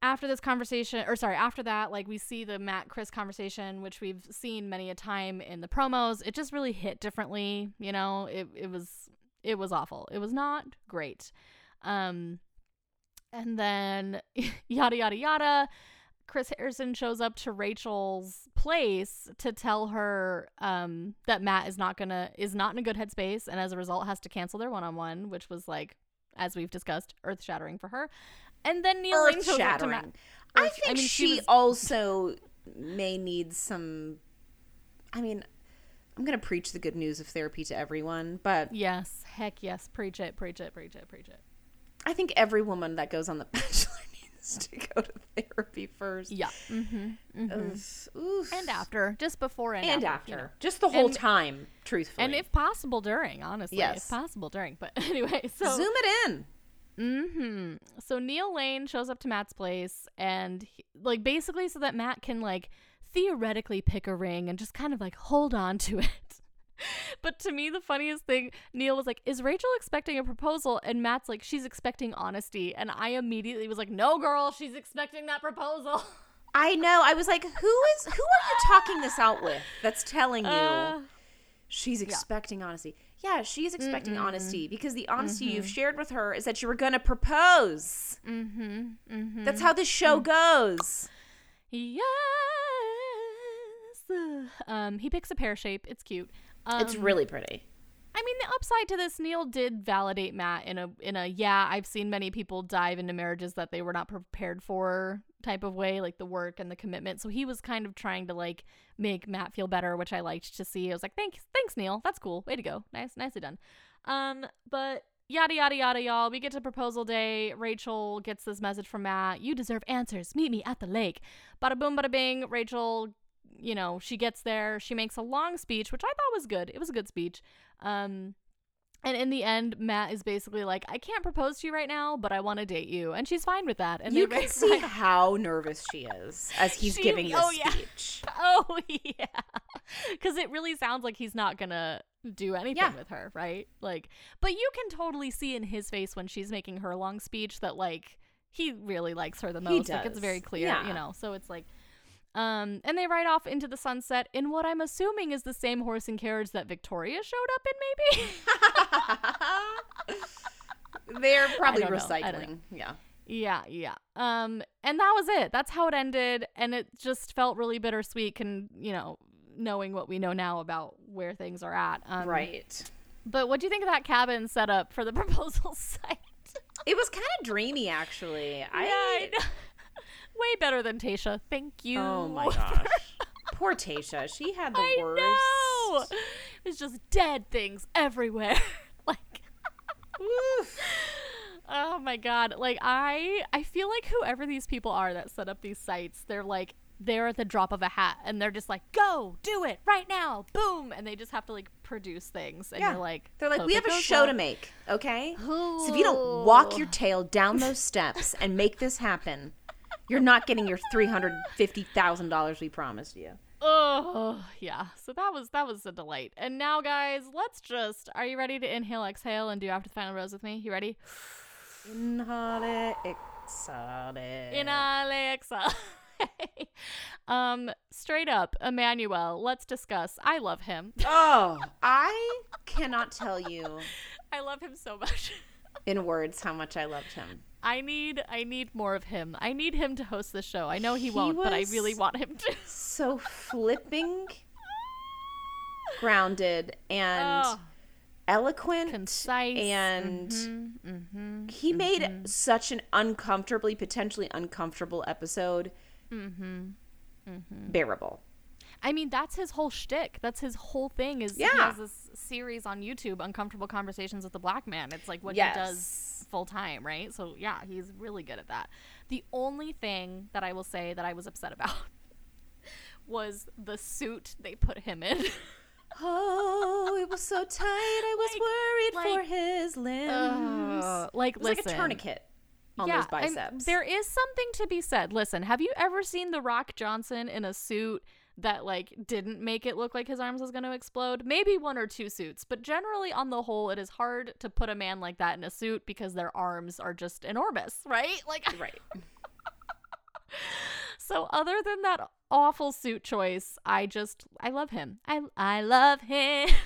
after this conversation, or sorry, after that, like we see the Matt Chris conversation, which we've seen many a time in the promos. It just really hit differently. You know, it it was it was awful. It was not great. Um, and then yada yada yada. Chris Harrison shows up to Rachel's place to tell her um, that Matt is not gonna is not in a good headspace, and as a result has to cancel their one on one, which was like, as we've discussed, earth shattering for her. And then Neil Earth shows up to Matt. shattering. I think I mean, she, she was- also may need some. I mean, I'm gonna preach the good news of therapy to everyone, but Yes, heck yes, preach it, preach it, preach it, preach it. I think every woman that goes on the Bachelor needs to go to therapy first. Yeah. Mm-hmm. Ugh, oof. And after, just before and, and after. after, you know. just the whole And- time, truthfully. And if possible, during, honestly. Yes. If possible, during. But anyway, so. zoom it in. Mm-hmm. So Neil Lane shows up to Matt's place and he, like basically so that Matt can like theoretically pick a ring and just kind of like hold on to it. but to me the funniest thing Neil was like, "Is Rachel expecting a proposal?" and Matt's like, "She's expecting honesty." And I immediately was like, "No, girl, she's expecting that proposal." I know. I was like, who is who are you talking this out with? That's telling you Uh, she's expecting honesty. Yeah, she's expecting honesty because the honesty you've shared with her is that you were going to propose. mm-hmm. Mm-hmm. That's how this show goes. Yes. Um, he picks a pear shape. It's cute. Um, it's really pretty. I mean, the upside to this, Neil did validate Matt in a in a yeah. I've seen many people dive into marriages that they were not prepared for type of way, like the work and the commitment. So he was kind of trying to like make Matt feel better, which I liked to see. I was like, thanks, thanks, Neil. That's cool. Way to go. Nice, nicely done. Um, but yada yada yada, y'all. We get to proposal day. Rachel gets this message from Matt. You deserve answers. Meet me at the lake. Bada boom, bada bing. Rachel you know, she gets there, she makes a long speech, which I thought was good. It was a good speech. Um and in the end, Matt is basically like, I can't propose to you right now, but I want to date you. And she's fine with that. And you can see how nervous she is as he's She- giving this oh, yeah. speech. Oh, yeah. Because it really sounds like he's not going to do anything Yeah. with her, right? Like, but you can totally see in his face when she's making her long speech that, like, he really likes her the He most. Like, it's very clear, Yeah. you know? So it's like, um, and they ride off into the sunset in what I'm assuming is the same horse and carriage that Victoria showed up in, maybe. They're probably don't know. I don't recycling. Yeah. Yeah, yeah. Um, and that was it. That's how it ended, and it just felt really bittersweet. And you know, knowing what we know now about where things are at. Um, Right. But what do you think of that cabin setup for the proposal site? It was kind of dreamy, actually. I, I know. Way better than Tasha. Thank you. Oh my gosh. Poor Tasha. She had the I worst. know. It's just dead things everywhere. like. Oh my god. Like I I feel like whoever these people are that set up these sites, they're like they're at the drop of a hat and they're just like, "Go, do it right now." Boom, and they just have to like produce things and Yeah. you're like They're like, we have a show well." to make, okay? So if you don't walk your tail down those steps and make this happen, you're not getting your three hundred fifty thousand dollars we promised you. Oh, yeah. So that was that was a delight. And now guys, let's just Are you ready to inhale, exhale and do after the final rose with me? You ready? Inhale, exhale. Inhale, exhale. um, straight up, Emmanuel, let's discuss. I love him. Oh, I cannot tell you I love him so much. in words how much I loved him. I need I need more of him. I need him to host the show. I know he, He won't, but I really want him to. So flipping, grounded, and Oh, eloquent, concise and mhm, mhm, he made such an uncomfortably, potentially uncomfortable episode mhm. bearable. I mean, that's his whole shtick. That's his whole thing. Is yeah. he has this series on YouTube, Uncomfortable Conversations with the Black Man. It's like what Yes. he does full time, right? So yeah, he's really good at that. The only thing that I will say that I was upset about was the suit they put him in. Oh, it was so tight. I was Like- worried like- for his limbs. Ugh, like, it was listen, like a tourniquet on yeah, those I'm- biceps. there is something to be said. Listen, have you ever seen The Rock Johnson in a suit that like didn't make it look like his arms was going to explode? Maybe one or two suits, but generally on the whole it is hard to put a man like that in a suit because their arms are just enormous, right? Like right. so other than that awful suit choice, I just I love him. I I love him.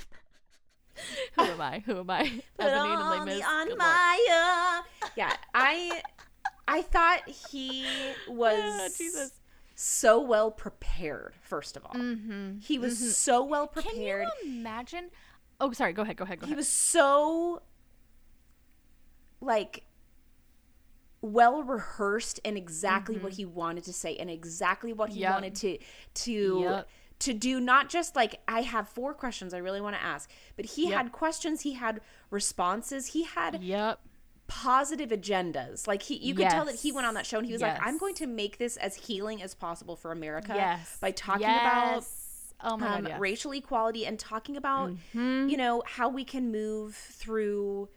Who am I? Who am I? Put Ebony on me on Good Lord. my Yeah, I I thought he was Jesus. So well prepared, first of all. Mm-hmm. He was so well prepared. Can you imagine? Oh, sorry. Go ahead. Go ahead. Go He ahead. He was so like well rehearsed in exactly what he wanted to say and exactly what he Yep. wanted to to Yep. to do not just like I have four questions I really want to ask, but he Yep. had questions, he had responses, he had Yep. Positive agendas. Like he you could tell that he went on that show and he was like, I'm going to make this as healing as possible for America yes. by talking about oh my um, god, yes. racial equality and talking about Mhm. you know how we can move through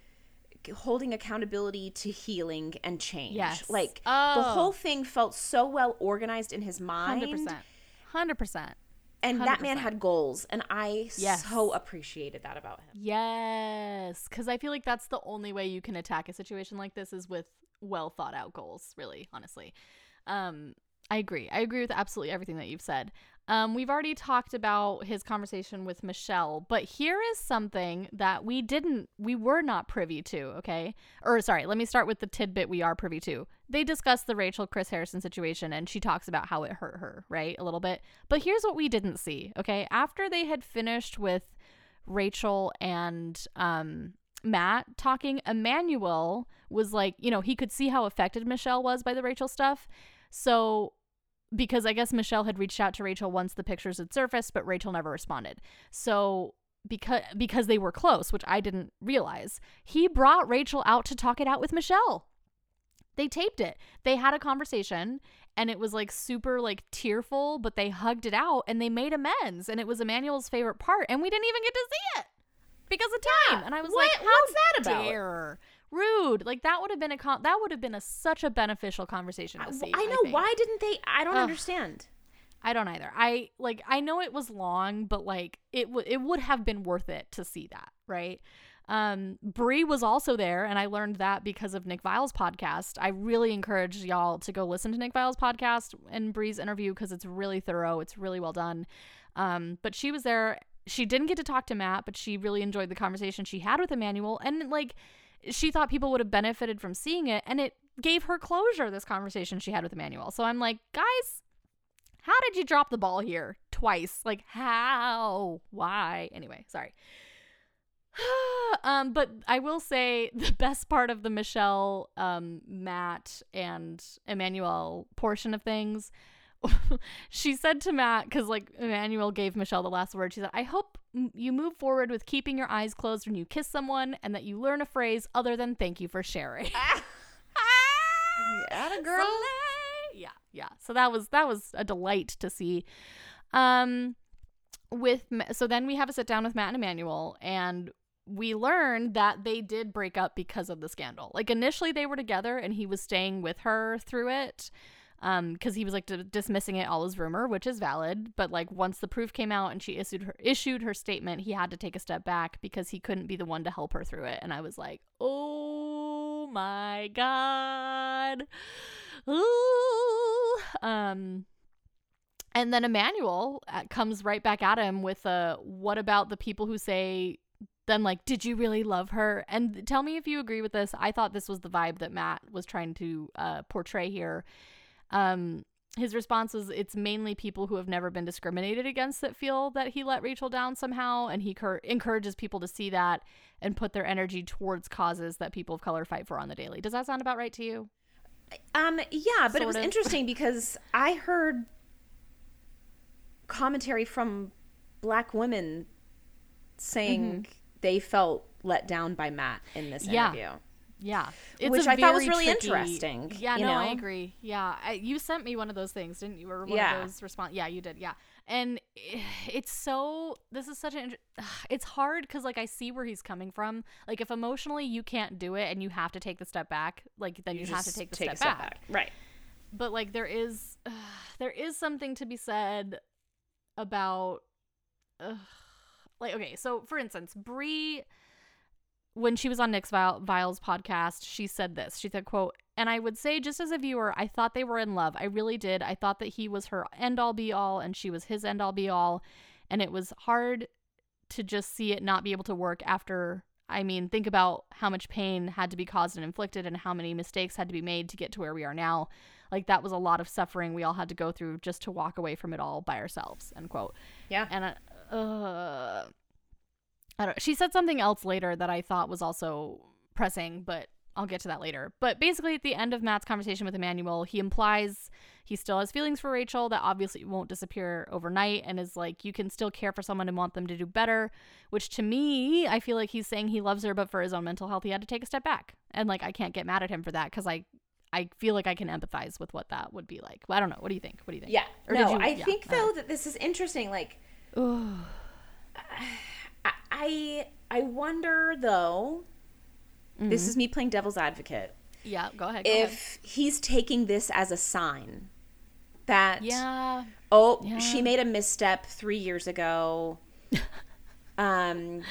holding accountability to healing and change Yes. like the Oh. whole thing felt so well organized in his mind Hundred percent. Hundred percent. And that man had goals and i Yes. so appreciated that about him Yes, because I feel like that's the only way you can attack a situation like this is with well thought out goals. Really, honestly, um, I agree. I agree with absolutely everything that you've said. Um, we've already talked about his conversation with Michelle, but here is something that we didn't, we were not privy to. Okay, or sorry, let me start with the tidbit we are privy to. They discuss the Rachel Chris Harrison situation, and she talks about how it hurt her, right, a little bit. But here's what we didn't see. Okay, after they had finished with Rachel and um Matt talking, Emmanuel was like, you know, he could see how affected Michelle was by the Rachel stuff. So because I guess Michelle had reached out to Rachel once the pictures had surfaced, but Rachel never responded. So because because they were close, which I didn't realize, he brought Rachel out to talk it out with Michelle. They taped it. They had a conversation and it was like super like tearful, but they hugged it out and they made amends and it was Emmanuel's favorite part and we didn't even get to see it because of time. Yeah. And I was What- like, what's that about? dare? Rude. Like that would have been a con- that would have been a such a beneficial conversation to see. i know think. why didn't they i don't Ugh. understand I don't either. I like I know it was long, but like it would it would have been worth it to see that, right? Um Brie was also there and I learned that because of Nick Viall's podcast. I really encourage y'all to go listen to Nick Viall's podcast and Brie's interview cuz it's really thorough, it's really well done. Um but she was there. She didn't get to talk to Matt, but she really enjoyed the conversation she had with Emmanuel and like she thought people would have benefited from seeing it and it gave her closure this conversation she had with Emmanuel. So I'm like, guys, how did you drop the ball here twice? Like how? Why? Anyway, sorry. um, but I will say the best part of the Michelle, um, Matt, and Emmanuel portion of things. she said to Matt, because like Emmanuel gave Michelle the last word, she said, I hope you move forward with keeping your eyes closed when you kiss someone and that you learn a phrase other than thank you for sharing. Atta girl. Slay! Yeah, yeah. So that was that was a delight to see. Um, with so then we have a sit down with Matt and Emmanuel, and we learned that they did break up because of the scandal. Like initially they were together, and he was staying with her through it. Um, because he was like d- dismissing it all as rumor, which is valid. But like once the proof came out and she issued her issued her statement, he had to take a step back because he couldn't be the one to help her through it. And I was like, oh my god. Ooh. Um and then Emmanuel uh, comes right back at him with a what about the people who say then like did you really love her and tell me if you agree with this i thought this was the vibe that matt was trying to uh, portray here um his response was it's mainly people who have never been discriminated against that feel that he let rachel down somehow and he cur- encourages people to see that and put their energy towards causes that people of color fight for on the daily does that sound about right to you Um, yeah, but it was of. interesting because I heard commentary from black women saying they felt let down by Matt in this Mm-hmm. Yeah. interview. Yeah, it's Which I thought was really tricky- interesting, Yeah, you no, I agree. Yeah, I, you sent me one of those things, didn't you? Or one Yeah. of those response. Yeah, you did. Yeah, and it's so. This is such an. It's hard because like I see where he's coming from. Like if emotionally you can't do it and you have to take the step back, like then you, have to take the take step, a back. Right. But like there is, there is something to be said about. ugh, like okay, so for instance, Brie when she was on Nick's Viall, Viall's podcast, she said this. She said, quote, and I would say just as a viewer, I thought they were in love. I really did. I thought that he was her end all be all and she was his end all be all. And it was hard to just see it not be able to work after. I mean, think about how much pain had to be caused and inflicted and how many mistakes had to be made to get to where we are now. Like that was a lot of suffering we all had to go through just to walk away from it all by ourselves. End quote. Yeah. And I, uh, I don't. She said something else later that I thought was also pressing, but I'll get to that later. But basically, at the end of Matt's conversation with Emmanuel, he implies he still has feelings for Rachel that obviously won't disappear overnight and is like, you can still care for someone and want them to do better. Which to me, I feel like he's saying he loves her, but for his own mental health, he had to take a step back. And like, I can't get mad at him for that because I. I feel like I can empathize with what that would be like. I don't know. What do you think? What do you think? Yeah. Or no, you- I yeah, think though that this is interesting. Like, I, I, wonder though. Mm-hmm. This is me playing devil's advocate. Yeah, go ahead. Go ahead. If he's taking this as a sign that Yeah. oh Yeah. she made a misstep three years ago. um.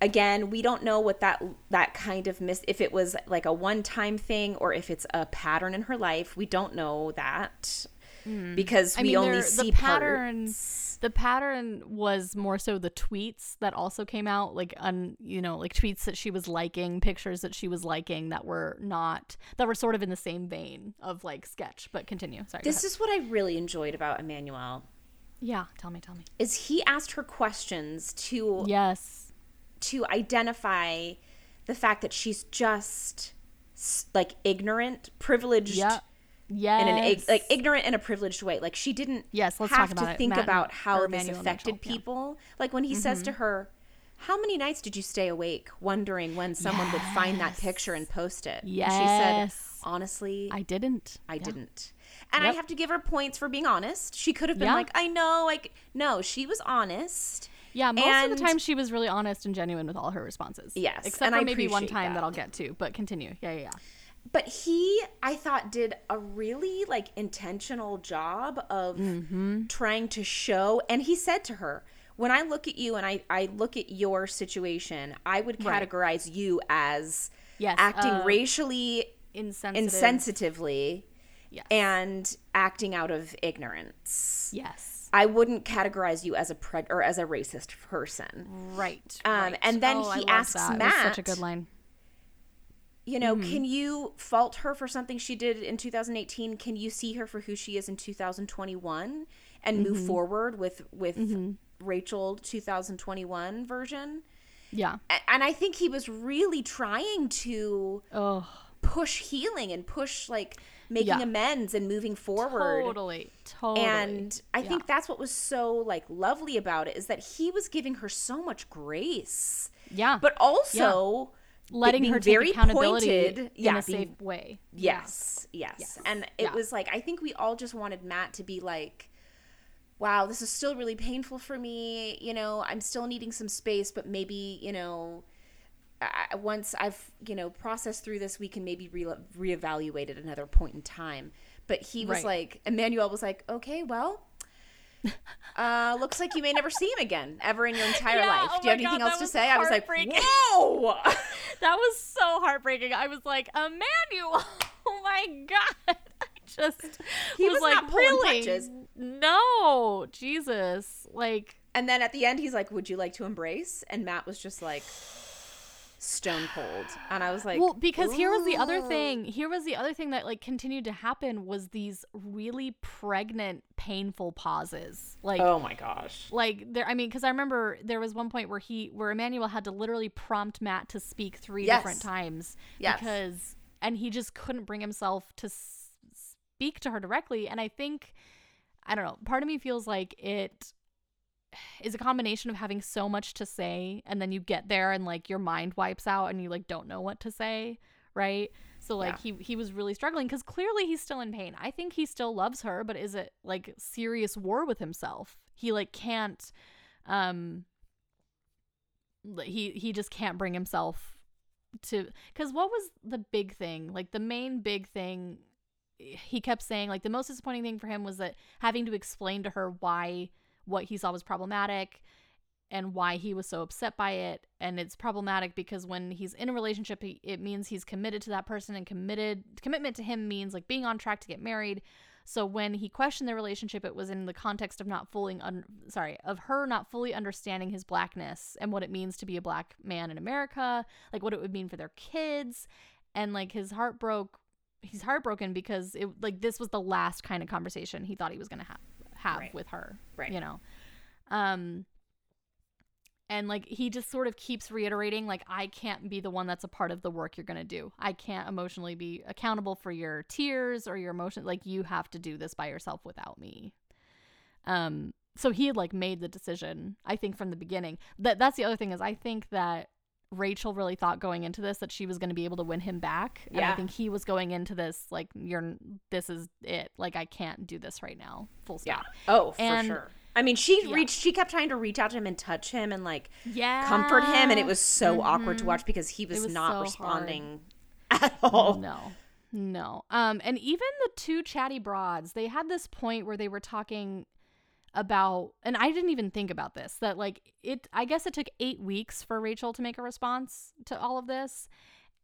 Again, we don't know what that that kind of mis if it was like a one time thing or if it's a pattern in her life. We don't know that because Hmm. I we mean, only there- see the pattern. parts. The pattern was more so the tweets that also came out, like on you know, like tweets that she was liking, pictures that she was liking that were not that were sort of in the same vein of like sketch. But continue. Sorry. This is what I really enjoyed about Emmanuel yeah. Tell me. Tell me. is he asked her questions to Yes. to identify the fact that she's just like ignorant, privileged Yeah. Yes. in an like ignorant in a privileged way. Like she didn't Yes, let's have talk about to it. think Matt about how this Emmanuel and affected yeah. Mm-hmm. people. Like when he says to her, "How many nights did you stay awake wondering when someone would find that picture and post it?" And she said, "Honestly, I didn't. I Yeah. didn't. And I have to give her points for being honest. She could have been Yeah. like, I know, like, no, she was honest. Yeah, most of the time she was really honest and genuine with all her responses. Yes, except and for maybe one time that. that. I'll get to. But continue. Yeah, yeah, yeah. But he, I thought, did a really like intentional job of Mm-hmm. trying to show. And he said to her, when I look at you and I, I look at your situation, I would Right. categorize you as Yes, acting uh, racially Insensitive. insensitively Yes. and acting out of ignorance. yes. I wouldn't categorize you as a preg or as a racist person. Right. Um, right. and then Oh, he love asks that. It such a good line. You know, Mm-hmm. can you fault her for something she did in 2018? Can you see her for who she is in 2021 and Mm-hmm. move forward with with Rachel 2021 version? Yeah. And I think he was really trying to Oh, push healing and push like making Yeah. amends and moving forward. totally. Totally. And I Yeah. think that's what was so like lovely about it is that he was giving her so much grace, yeah. but also letting her take accountability pointed, in yeah, a being- safe way. Yes, yes. Yes. And it Yeah. was like I think we all just wanted Matt to be like wow, this is still really painful for me, you know, I'm still needing some space, but maybe, you know, I, once I've, you know, processed through this, we can maybe re- reevaluate at another point in time. But he was Right. like, Emmanuel was like, okay, well, uh, looks like you may never see him again ever in your entire Yeah, life. oh Do you have anything God, else to say? I was like, whoa. That was so heartbreaking. I was like, Emmanuel, oh my god. I just He was like, not pulling really? punches. No, Jesus. Like, And then at the end, he's like, "Would you like to embrace?" And Matt was just like, stone cold. And I was like, well, because here was the other thing. Here was the other thing that like continued to happen was these really pregnant, painful pauses. Like, Oh my gosh. like there. I mean, because I remember there was one point where he, where Emmanuel had to literally prompt Matt to speak three Yes. different times Yes. because, and he just couldn't bring himself to s- speak to her directly. And I think, I don't know. Part of me feels like it is a combination of having so much to say and then you get there and like your mind wipes out and you like don't know what to say right? So like he he was really struggling because clearly he's still in pain. I think he still loves her but is it like serious war with himself? He like can't um he he just can't bring himself to because what was the big thing? Like the main big thing he kept saying like the most disappointing thing for him was that having to explain to her why what he saw was problematic and why he was so upset by it. And it's problematic because when he's in a relationship it means he's committed to that person and committed commitment to him means like being on track to get married. So when he questioned their relationship it was in the context of not fully un- sorry of her not fully understanding his blackness and what it means to be a black man in america like what it would mean for their kids. And like his heart broke he's heartbroken because it like this was the last kind of conversation he thought he was going to have have Right. with her Right. you know um and like he just sort of keeps reiterating like i can't be the one that's a part of the work you're going to do i can't emotionally be accountable for your tears or your emotion like you have to do this by yourself without me um so he had like made the decision i think from the beginning that that's the other thing is i think that Rachel really thought going into this that she was going to be able to win him back. And I think he was going into this like you're this is it. Like I can't do this right now. Full Yeah. stop. Oh, for sure. I mean, she Yeah. reached. She kept trying to reach out to him and touch him and like Yeah. comfort him, and it was so awkward to watch because he was, Mm-hmm. was not so hard. responding at all. No. No. Um and even the two chatty broads, they had this point where they were talking about and I didn't even think about this that like it I guess it took 8 weeks for Rachel to make a response to all of this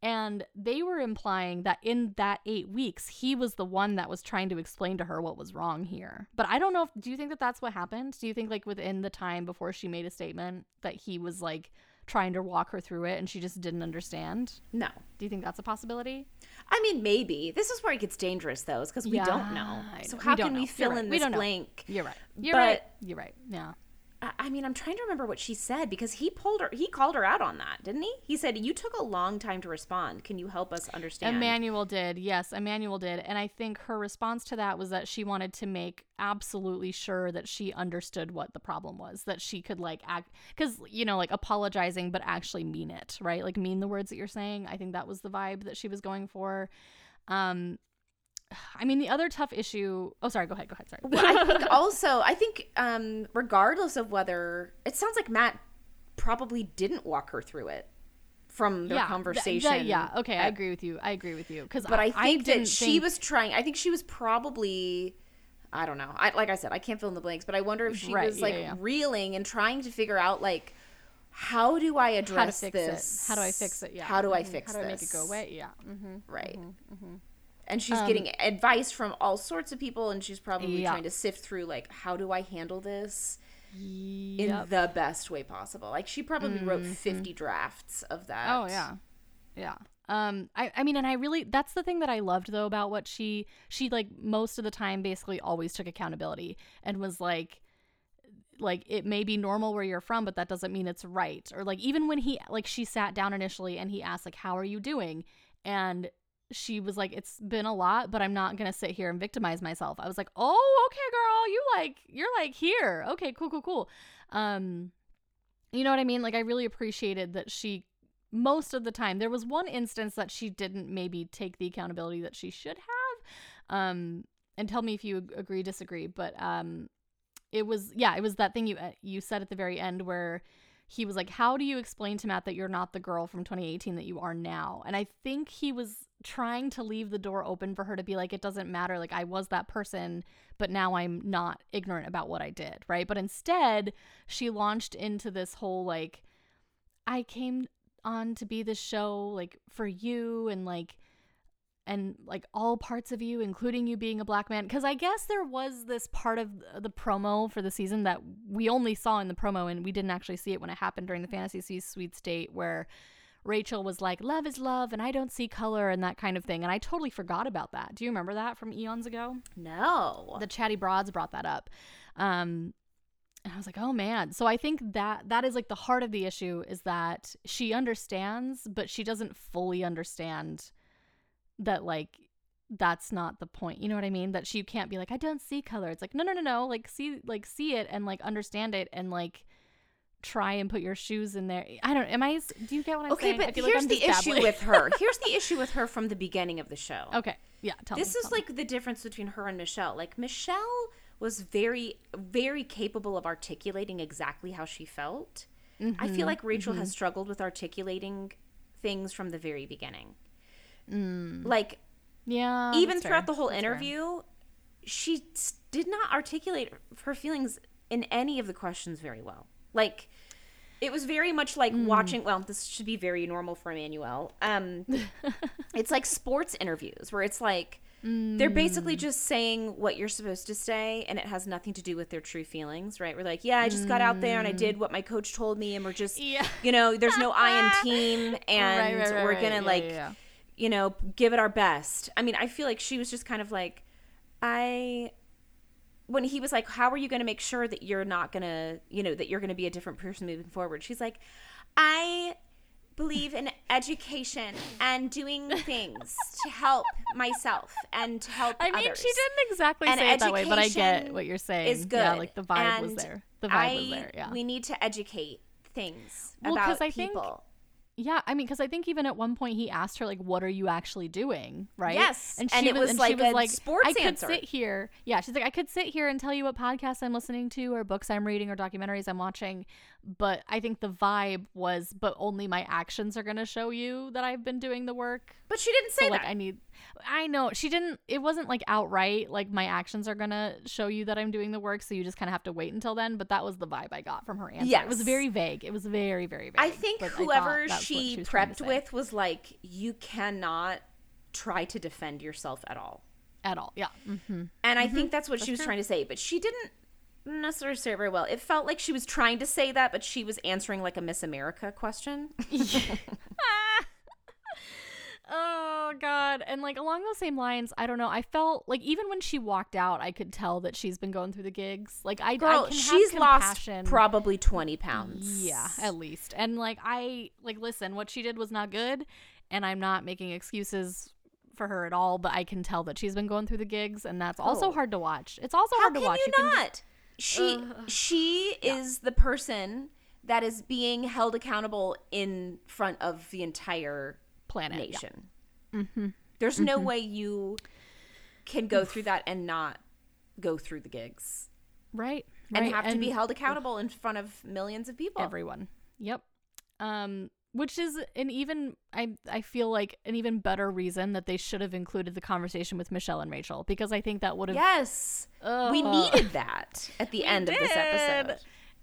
and they were implying that in that 8 weeks he was the one that was trying to explain to her what was wrong here. But I don't know if do you think that that's what happened? Do you think like within the time before she made a statement that he was like trying to walk her through it and she just didn't understand? No. Do you think that's a possibility? I mean, maybe this is where it gets dangerous, though, is because we don't know. So how We can we You're fill right. in We this don't know. blank? You're right. You're But- right. You're right. Yeah. I mean, I'm trying to remember what she said because he pulled her. He called her out on that, didn't he? He said, "You took a long time to respond. Can you help us understand?" Emmanuel did. Yes, Emmanuel did. And I think her response to that was that she wanted to make absolutely sure that she understood what the problem was, that she could like act cuz you know, like apologizing but actually mean it, right? Like mean the words that you're saying. I think that was the vibe that she was going for. Um I mean, the other tough issue. Oh, sorry. Go ahead. Go ahead. Sorry. Well, I think also, I think um, regardless of whether it sounds like Matt probably didn't walk her through it from their th- conversation. th- yeah. Okay. I Uh, agree with you. I agree with you. Because But I think didn't that she think- was trying. I think she was probably. I don't know. I, like I said, I can't fill in the blanks, but I wonder if she Right, was like yeah. reeling and trying to figure out like how do I address fix this? it. How do I fix it? Yeah. How do I Mhm. fix How do I this? make it go away? Yeah. Mm-hmm. Right. And she's getting advice from all sorts of people, and she's probably Yeah. trying to sift through like how do I handle this in the best way possible. Like she probably wrote fifty drafts of that. Oh yeah. Yeah. Um I I mean and I really that's the thing that I loved though about what she she like most of the time basically always took accountability and was like like it may be normal where you're from but that doesn't mean it's right or like even when he like she sat down initially and he asked like how are you doing and she was like it's been a lot but i'm not gonna sit here and victimize myself. I was like oh okay girl you like you're like here. Okay cool cool cool. Um you know what i mean? Like i really appreciated that she most of the time there was one instance that she didn't maybe take the accountability that she should have um and tell me if you agree disagree but um it was yeah it was that thing you uh, you said at the very end where he was like how do you explain to matt that you're not the girl from 2018 that you are now? And i think he was trying to leave the door open for her to be like it doesn't matter. Like i was that person but now i'm not ignorant about what i did right? But instead she launched into this whole like i came on to be this show like for you and like and like all parts of you including you being a black man. Because i guess there was this part of the promo for the season that we only saw in the promo and we didn't actually see it when it happened during the fantasy Suite sweet state where rachel was like love is love and i don't see color and that kind of thing and i totally forgot about that. Do you remember that from eons ago? No. the chatty broads brought that up. Um and i was like oh man. So i think that that is like the heart of the issue is that she understands but she doesn't fully understand that like that's not the point you know what i mean that she can't be like i don't see color it's like no no no no like see like see it and like understand it and like try and put your shoes in there i don't am I do you get what i'm okay, saying I but feel like here's the issue with her. Here's the issue with her from the beginning of the show. okay yeah tell this me, is tell me. like the difference between her and Michelle. Like Michelle was very, very capable of articulating exactly how she felt. I Mm-hmm, feel like Rachel has struggled with articulating things from the very beginning. Like yeah even Mm, throughout fair. the whole That's fair. interview, she did not articulate her feelings in any of the questions very well. Like it was very much like Mm. watching well this should be very normal for emmanuel um it's like sports interviews where it's like they're basically Mm. just saying what you're supposed to say and it has nothing to do with their true feelings right we're like yeah i just got out there and i did what my coach told me and we're just Mm. Yeah. you know there's no i in team and right, right, we're gonna Yeah, like yeah, yeah. You know give it our best i mean i feel like she was just kind of like i when he was like, "How are you going to make sure that you're not going to, you know, that you're going to be a different person moving forward?" She's like, "I believe in education and doing things to help myself and to help I mean, others." she didn't exactly And say it that way, but I get what you're saying. is Yeah, like the vibe was there. The vibe I, was there. Yeah. We need to educate things Well, about I think- people. Yeah, I mean, because I think even at one point he asked her like, "What are you actually doing?" Right? Yes, and, and she it was and like she was a like, sports I could answer. sit here. Yeah, she's like, I could sit here and tell you what podcasts I'm listening to, or books I'm reading, or documentaries I'm watching. But I think the vibe was, but only my actions are gonna show you that I've been doing the work. But she didn't say So like, that. I need. I know she didn't. It wasn't like outright like my actions are gonna show you that I'm doing the work. So you just kind of have to wait until then. But that was the vibe I got from her answer. it was very vague. It was very very vague. I think whoever what she, to prepped with was like, you cannot try to defend yourself at all. at all. Yeah. hmm And I think that's what That's she was true. trying to say, but she didn't necessarily say it very well. It felt like she was trying to say that, but she was answering like a Miss America question. oh Oh, god. And like along those same lines, I don't know. I felt like even when she walked out, I could tell that she's been going through the gigs. Like I, I Girl, have she's lost probably 20 pounds. Yeah, at least. And like I like listen, what she did was not good, and I'm not making excuses for her at all, but I can tell that she's been going through the gigs and that's also Oh. hard to watch. It's also How hard can to watch. you just- not? she she is the person that is being held accountable in front of the entire planet. yeah. Mm-hmm. There's no way you can go through that and not go through the gigs Right. and right. have to be held accountable in front of millions of people. everyone. Yep. Um which is an even I I feel like an even better reason that they should have included the conversation with Michelle and Rachel because I think that would have yes, we needed that at the end of this episode.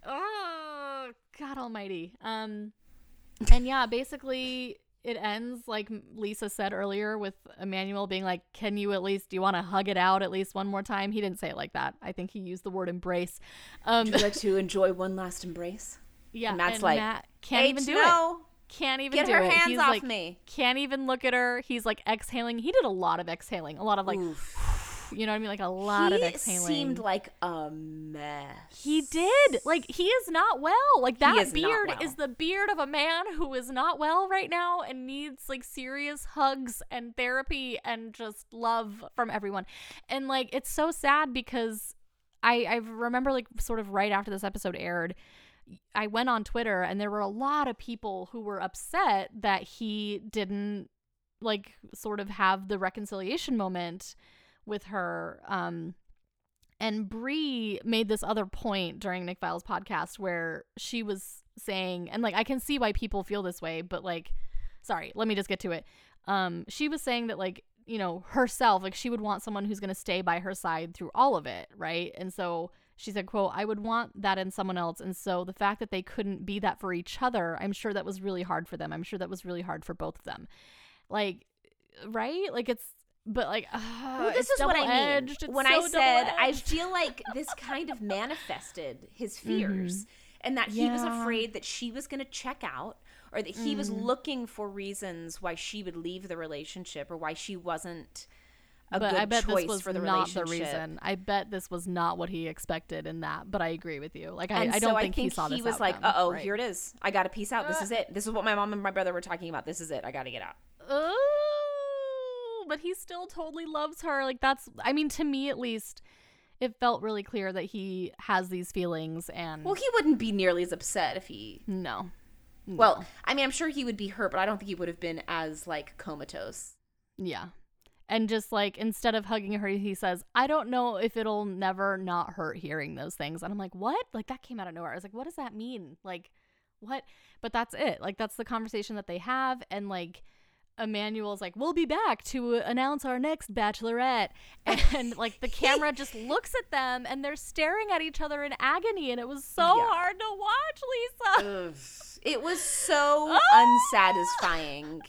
Oh, God Almighty. Um, and yeah, basically it ends like Lisa said earlier with Emmanuel being like, "Can you at least? Do you want to hug it out at least one more time?" He didn't say it like that. I think he used the word embrace. Um, Would you like to enjoy one last embrace? yeah, and Matt's and like, Matt can't even do it. Can't even Get her it. hands He's off like, me. Can't even look at her. He's like exhaling. He did a lot of exhaling. A lot of like, Oof. You know what I mean? Like a lot he of exhaling. seemed like a mess. He did. Like he is not well. Like that is beard well. is the beard of a man who is not well right now and needs like serious hugs and therapy and just love from everyone. And like it's so sad because I I remember like sort of right after this episode aired, I went on Twitter and there were a lot of people who were upset that he didn't like sort of have the reconciliation moment with her um and Bree made this other point during Nick Viall's podcast where she was saying, and like I can see why people feel this way, but like, sorry, let me just get to it. Um, she was saying that like you know herself, like she would want someone who's gonna stay by her side through all of it, right? And so she said, "quote I would want that in someone else." And so the fact that they couldn't be that for each other, I'm sure that was really hard for them. I'm sure that was really hard for both of them. Like, right? Like it's. But like, uh, Well, this is what I mean. It's When so I said I feel like this kind of manifested his fears and that he was Mm-hmm. Afraid that she was going to check out or that he was Mm. looking for reasons why she would leave the relationship or why she wasn't a but good I bet choice this was for the not the reason. I bet this was not what he expected in that. But I agree with you. Like I, I don't so think, I think he saw this. He was like, "Uh oh, right. here it is. I got to peace out. This Uh. is it. This is what my mom and my brother were talking about. This is it. I got to get out." Oh, but he still totally loves her. Like that's. I mean, to me at least, it felt really clear that he has these feelings. And Well, he wouldn't be nearly as upset if he. no. No. Well, I mean, I'm sure he would be hurt, but I don't think he would have been as like comatose. Yeah. And just like instead of hugging her, he says, I don't know if it'll never not hurt hearing those things. And I'm like, what? Like that came out of nowhere. I was like, what does that mean? Like, what? But that's it. Like, that's the conversation that they have. And like, Emmanuel's like, we'll be back to announce our next bachelorette. And like, the camera just looks at them and they're staring at each other in agony. And it was so Yeah. hard to watch, Lisa. Ugh. It was so oh! unsatisfying.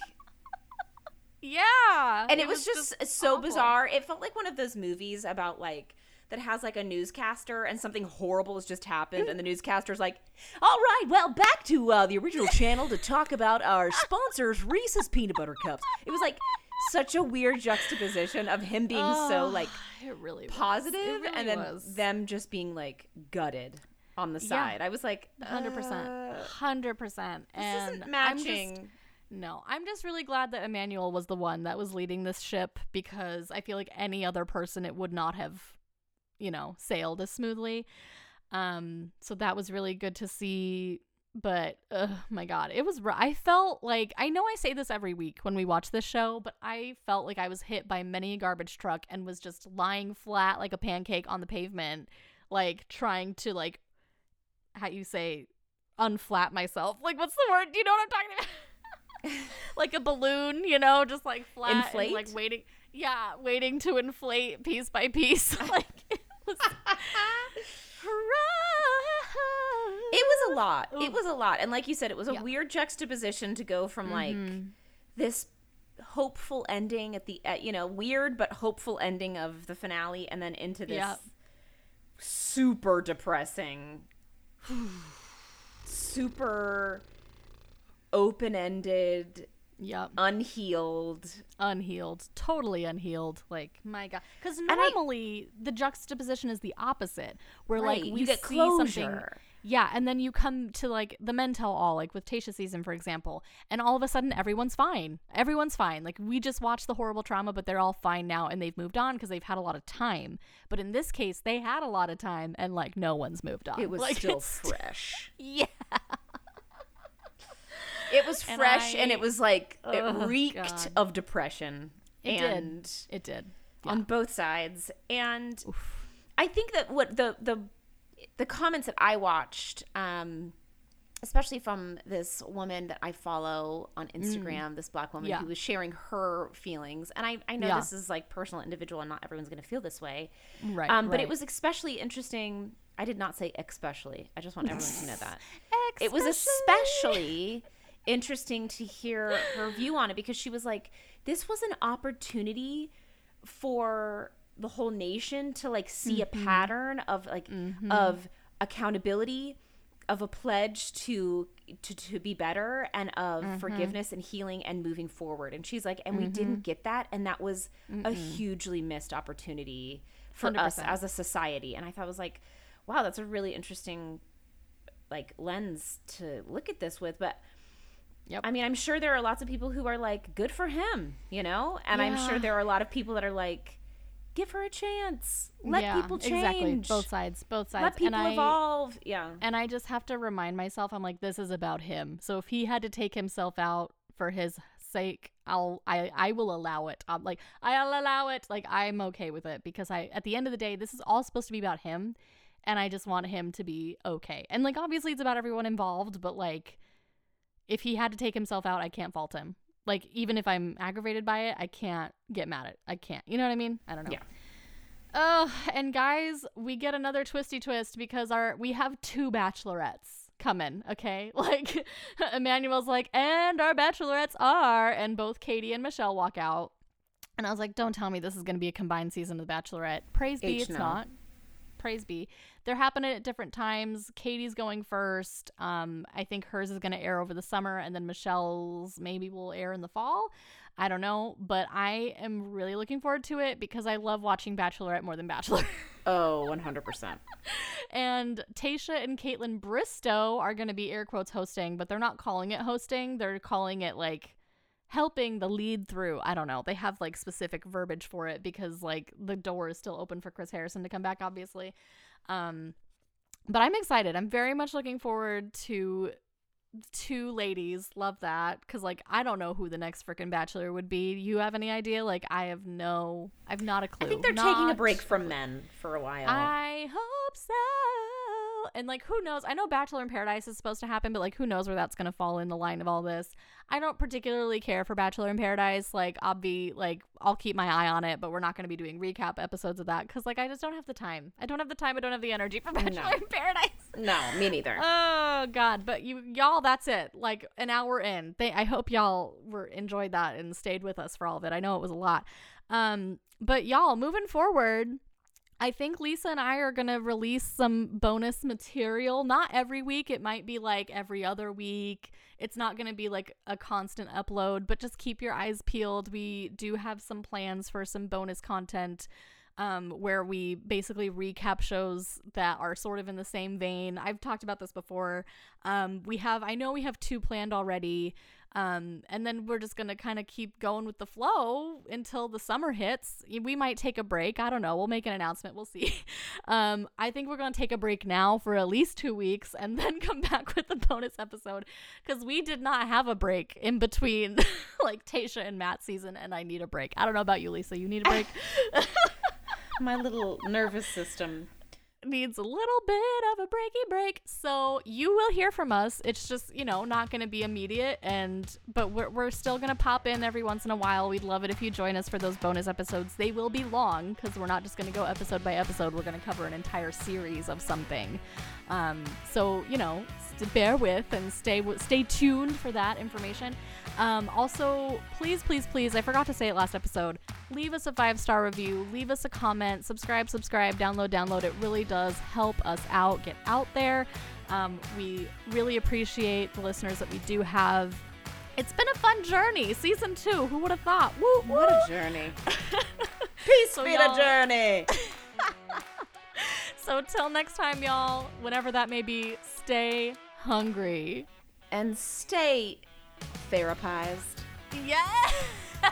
yeah. And it, was, just, so awful. bizarre. It felt like one of those movies about like that has like a newscaster and something horrible has just happened and the newscaster's like, "All right, well, back to uh, the original channel to talk about our sponsors Reese's peanut butter cups." It was like such a weird juxtaposition of him being so Oh, like it really positive It really and then was. them just being like gutted on the Yeah. side. I was like, Hundred percent, uh, hundred percent, This and isn't I'm just- matching. no, I'm just really glad that Emmanuel was the one that was leading this ship because I feel like any other person it would not have, you know, sailed as smoothly. Um, so that was really good to see. But oh my god, it was. I felt like I know I say this every week when we watch this show, but I felt like I was hit by many a garbage truck and was just lying flat like a pancake on the pavement, like trying to like, how you say, unflat myself. Like what's the word? Do you know what I'm talking about? like a balloon, you know, just like flat like waiting. Yeah, waiting to inflate piece by piece. like it was. A lot. It was a lot. And like you said, it was a Yeah. weird juxtaposition to go from like Mhm. this hopeful ending at the at, you know, weird but hopeful ending of the finale and then into this Yep. super depressing super open-ended, Yep. unhealed. unhealed, totally unhealed. Like my god, because I- normally the juxtaposition is the opposite, where Right, like you we get see something. closure. Yeah, and then you come to like the men tell all, like with Tayshia season, for example, and all of a sudden everyone's fine. Everyone's fine. Like we just watched the horrible trauma, but they're all fine now and they've moved on because they've had a lot of time. But in this case, they had a lot of time and like no one's moved on. It was like, still fresh. yeah. It was fresh and, I- it was like it Ugh, reeked God. of depression. It and did. It did. on both sides. And I think that what the the the comments that I watched, um, especially from this woman that I follow on Instagram, this black woman Mm. Yeah. who was sharing her feelings, and I I know Yeah. this is like personal, individual, and not everyone's going to feel this way. Right. Um, but it was especially interesting. I did not say especially. I just want everyone to know that it was especially interesting to hear her view on it because she was like this was an opportunity for the whole nation to like see a pattern of like of accountability of a pledge to to, to be better and of forgiveness and healing and moving forward. And she's like and we didn't get that. And that was a hugely missed opportunity for us 100%. as a society. And i thought was like wow that's a really interesting like lens to look at this with. But Yep. i mean i'm sure there are lots of people who are like good for him you know and i'm sure there are a lot of people that are like give her a chance let Yeah, people change Exactly. Both sides. Both sides. let people and I, evolve yeah And I just have to remind myself, I'm like, this is about him. So if he had to take himself out for his sake, I'll I I will allow it. I'm like, I'll allow it. Like I'm okay with it because I at the end of the day, this is all supposed to be about him, and I just want him to be okay. And like obviously it's about everyone involved, but like if he had to take himself out, I can't fault him. Like even if I'm aggravated by it, I can't get mad at. It. I can't. You know what I mean? I don't know. Yeah. Oh, and guys, we get another twisty twist because our we have two bachelorettes coming, okay? Like Emmanuel's like, and our bachelorettes are, and both Katie and Michelle walk out. And I was like, don't tell me this is going to be a combined season of The Bachelorette. Praise be, H it's no. not. Praise be. They're happening at different times. Katie's going first. Um, I think hers is going to air over the summer, and then Michelle's maybe will air in the fall. I don't know, but I am really looking forward to it because I love watching Bachelorette more than Bachelor. oh 100% and Tayshia and Kaitlyn Bristowe are going to be air quotes hosting, but they're not calling it hosting. They're calling it like helping the lead through. I don't know. They have like specific verbiage for it because like the door is still open for Chris Harrison to come back, obviously. Um, but I'm excited. I'm very much looking forward to two ladies. Love that because like I don't know who the next freaking Bachelor would be. You have any idea? Like I have no. I've not a clue. i think they're taking a break from men for a while I hope so. And like, who knows? I know Bachelor in Paradise is supposed to happen, but like, who knows where that's gonna fall in the line of all this? I don't particularly care for Bachelor in Paradise. Like, I'll be like, I'll keep my eye on it, but we're not gonna be doing recap episodes of that because like, I just don't have the time. I don't have the time. I don't have the energy for Bachelor in Paradise. no me neither Oh God! But you, y'all, that's it. Like an hour in. They, I hope y'all were enjoyed that and stayed with us for all of it. I know it was a lot. Um, but y'all, moving forward, I think Lisa and I are going to release some bonus material. Not every week. It might be like every other week. It's not going to be like a constant upload, but just keep your eyes peeled. We do have some plans for some bonus content um, where we basically recap shows that are sort of in the same vein. I've talked about this before. Um, we have, I know we have two planned already. Um, and then we're just going to kind of keep going with the flow until the summer hits. We might take a break. I don't know. We'll make an announcement. We'll see. Um, I think we're going to take a break now for at least two weeks and then come back with the bonus episode because we did not have a break in between like Tayshia and Matt season, and I need a break. I don't know about you, Lisa. You need a break? My little nervous system needs a little bit of a breaky break. So you will hear from us. It's just, you know, not going to be immediate and but we're we're still going to pop in every once in a while. We'd love it if you join us for those bonus episodes. They will be long cuz we're not just going to go episode by episode. We're going to cover an entire series of something. Um, so, you know, bear with and stay stay tuned for that information. Um, also, please, please, please, I forgot to say it last episode. Leave us a five star review, leave us a comment, subscribe, subscribe, download, download. It really does help us out, get out there. Um, we really appreciate the listeners that we do have. It's been a fun journey. Season two. Who would have thought? Woo, woo. What a journey. Peace so be a journey. so till next time, y'all, whenever that may be, stay hungry. And stay therapized. Yeah.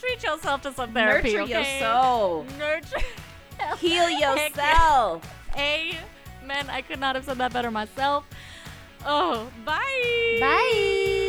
Treat yourself to some therapy. Nurture okay? your soul. Nurture. Heal yourself. Amen. I could not have said that better myself. Oh, bye. Bye.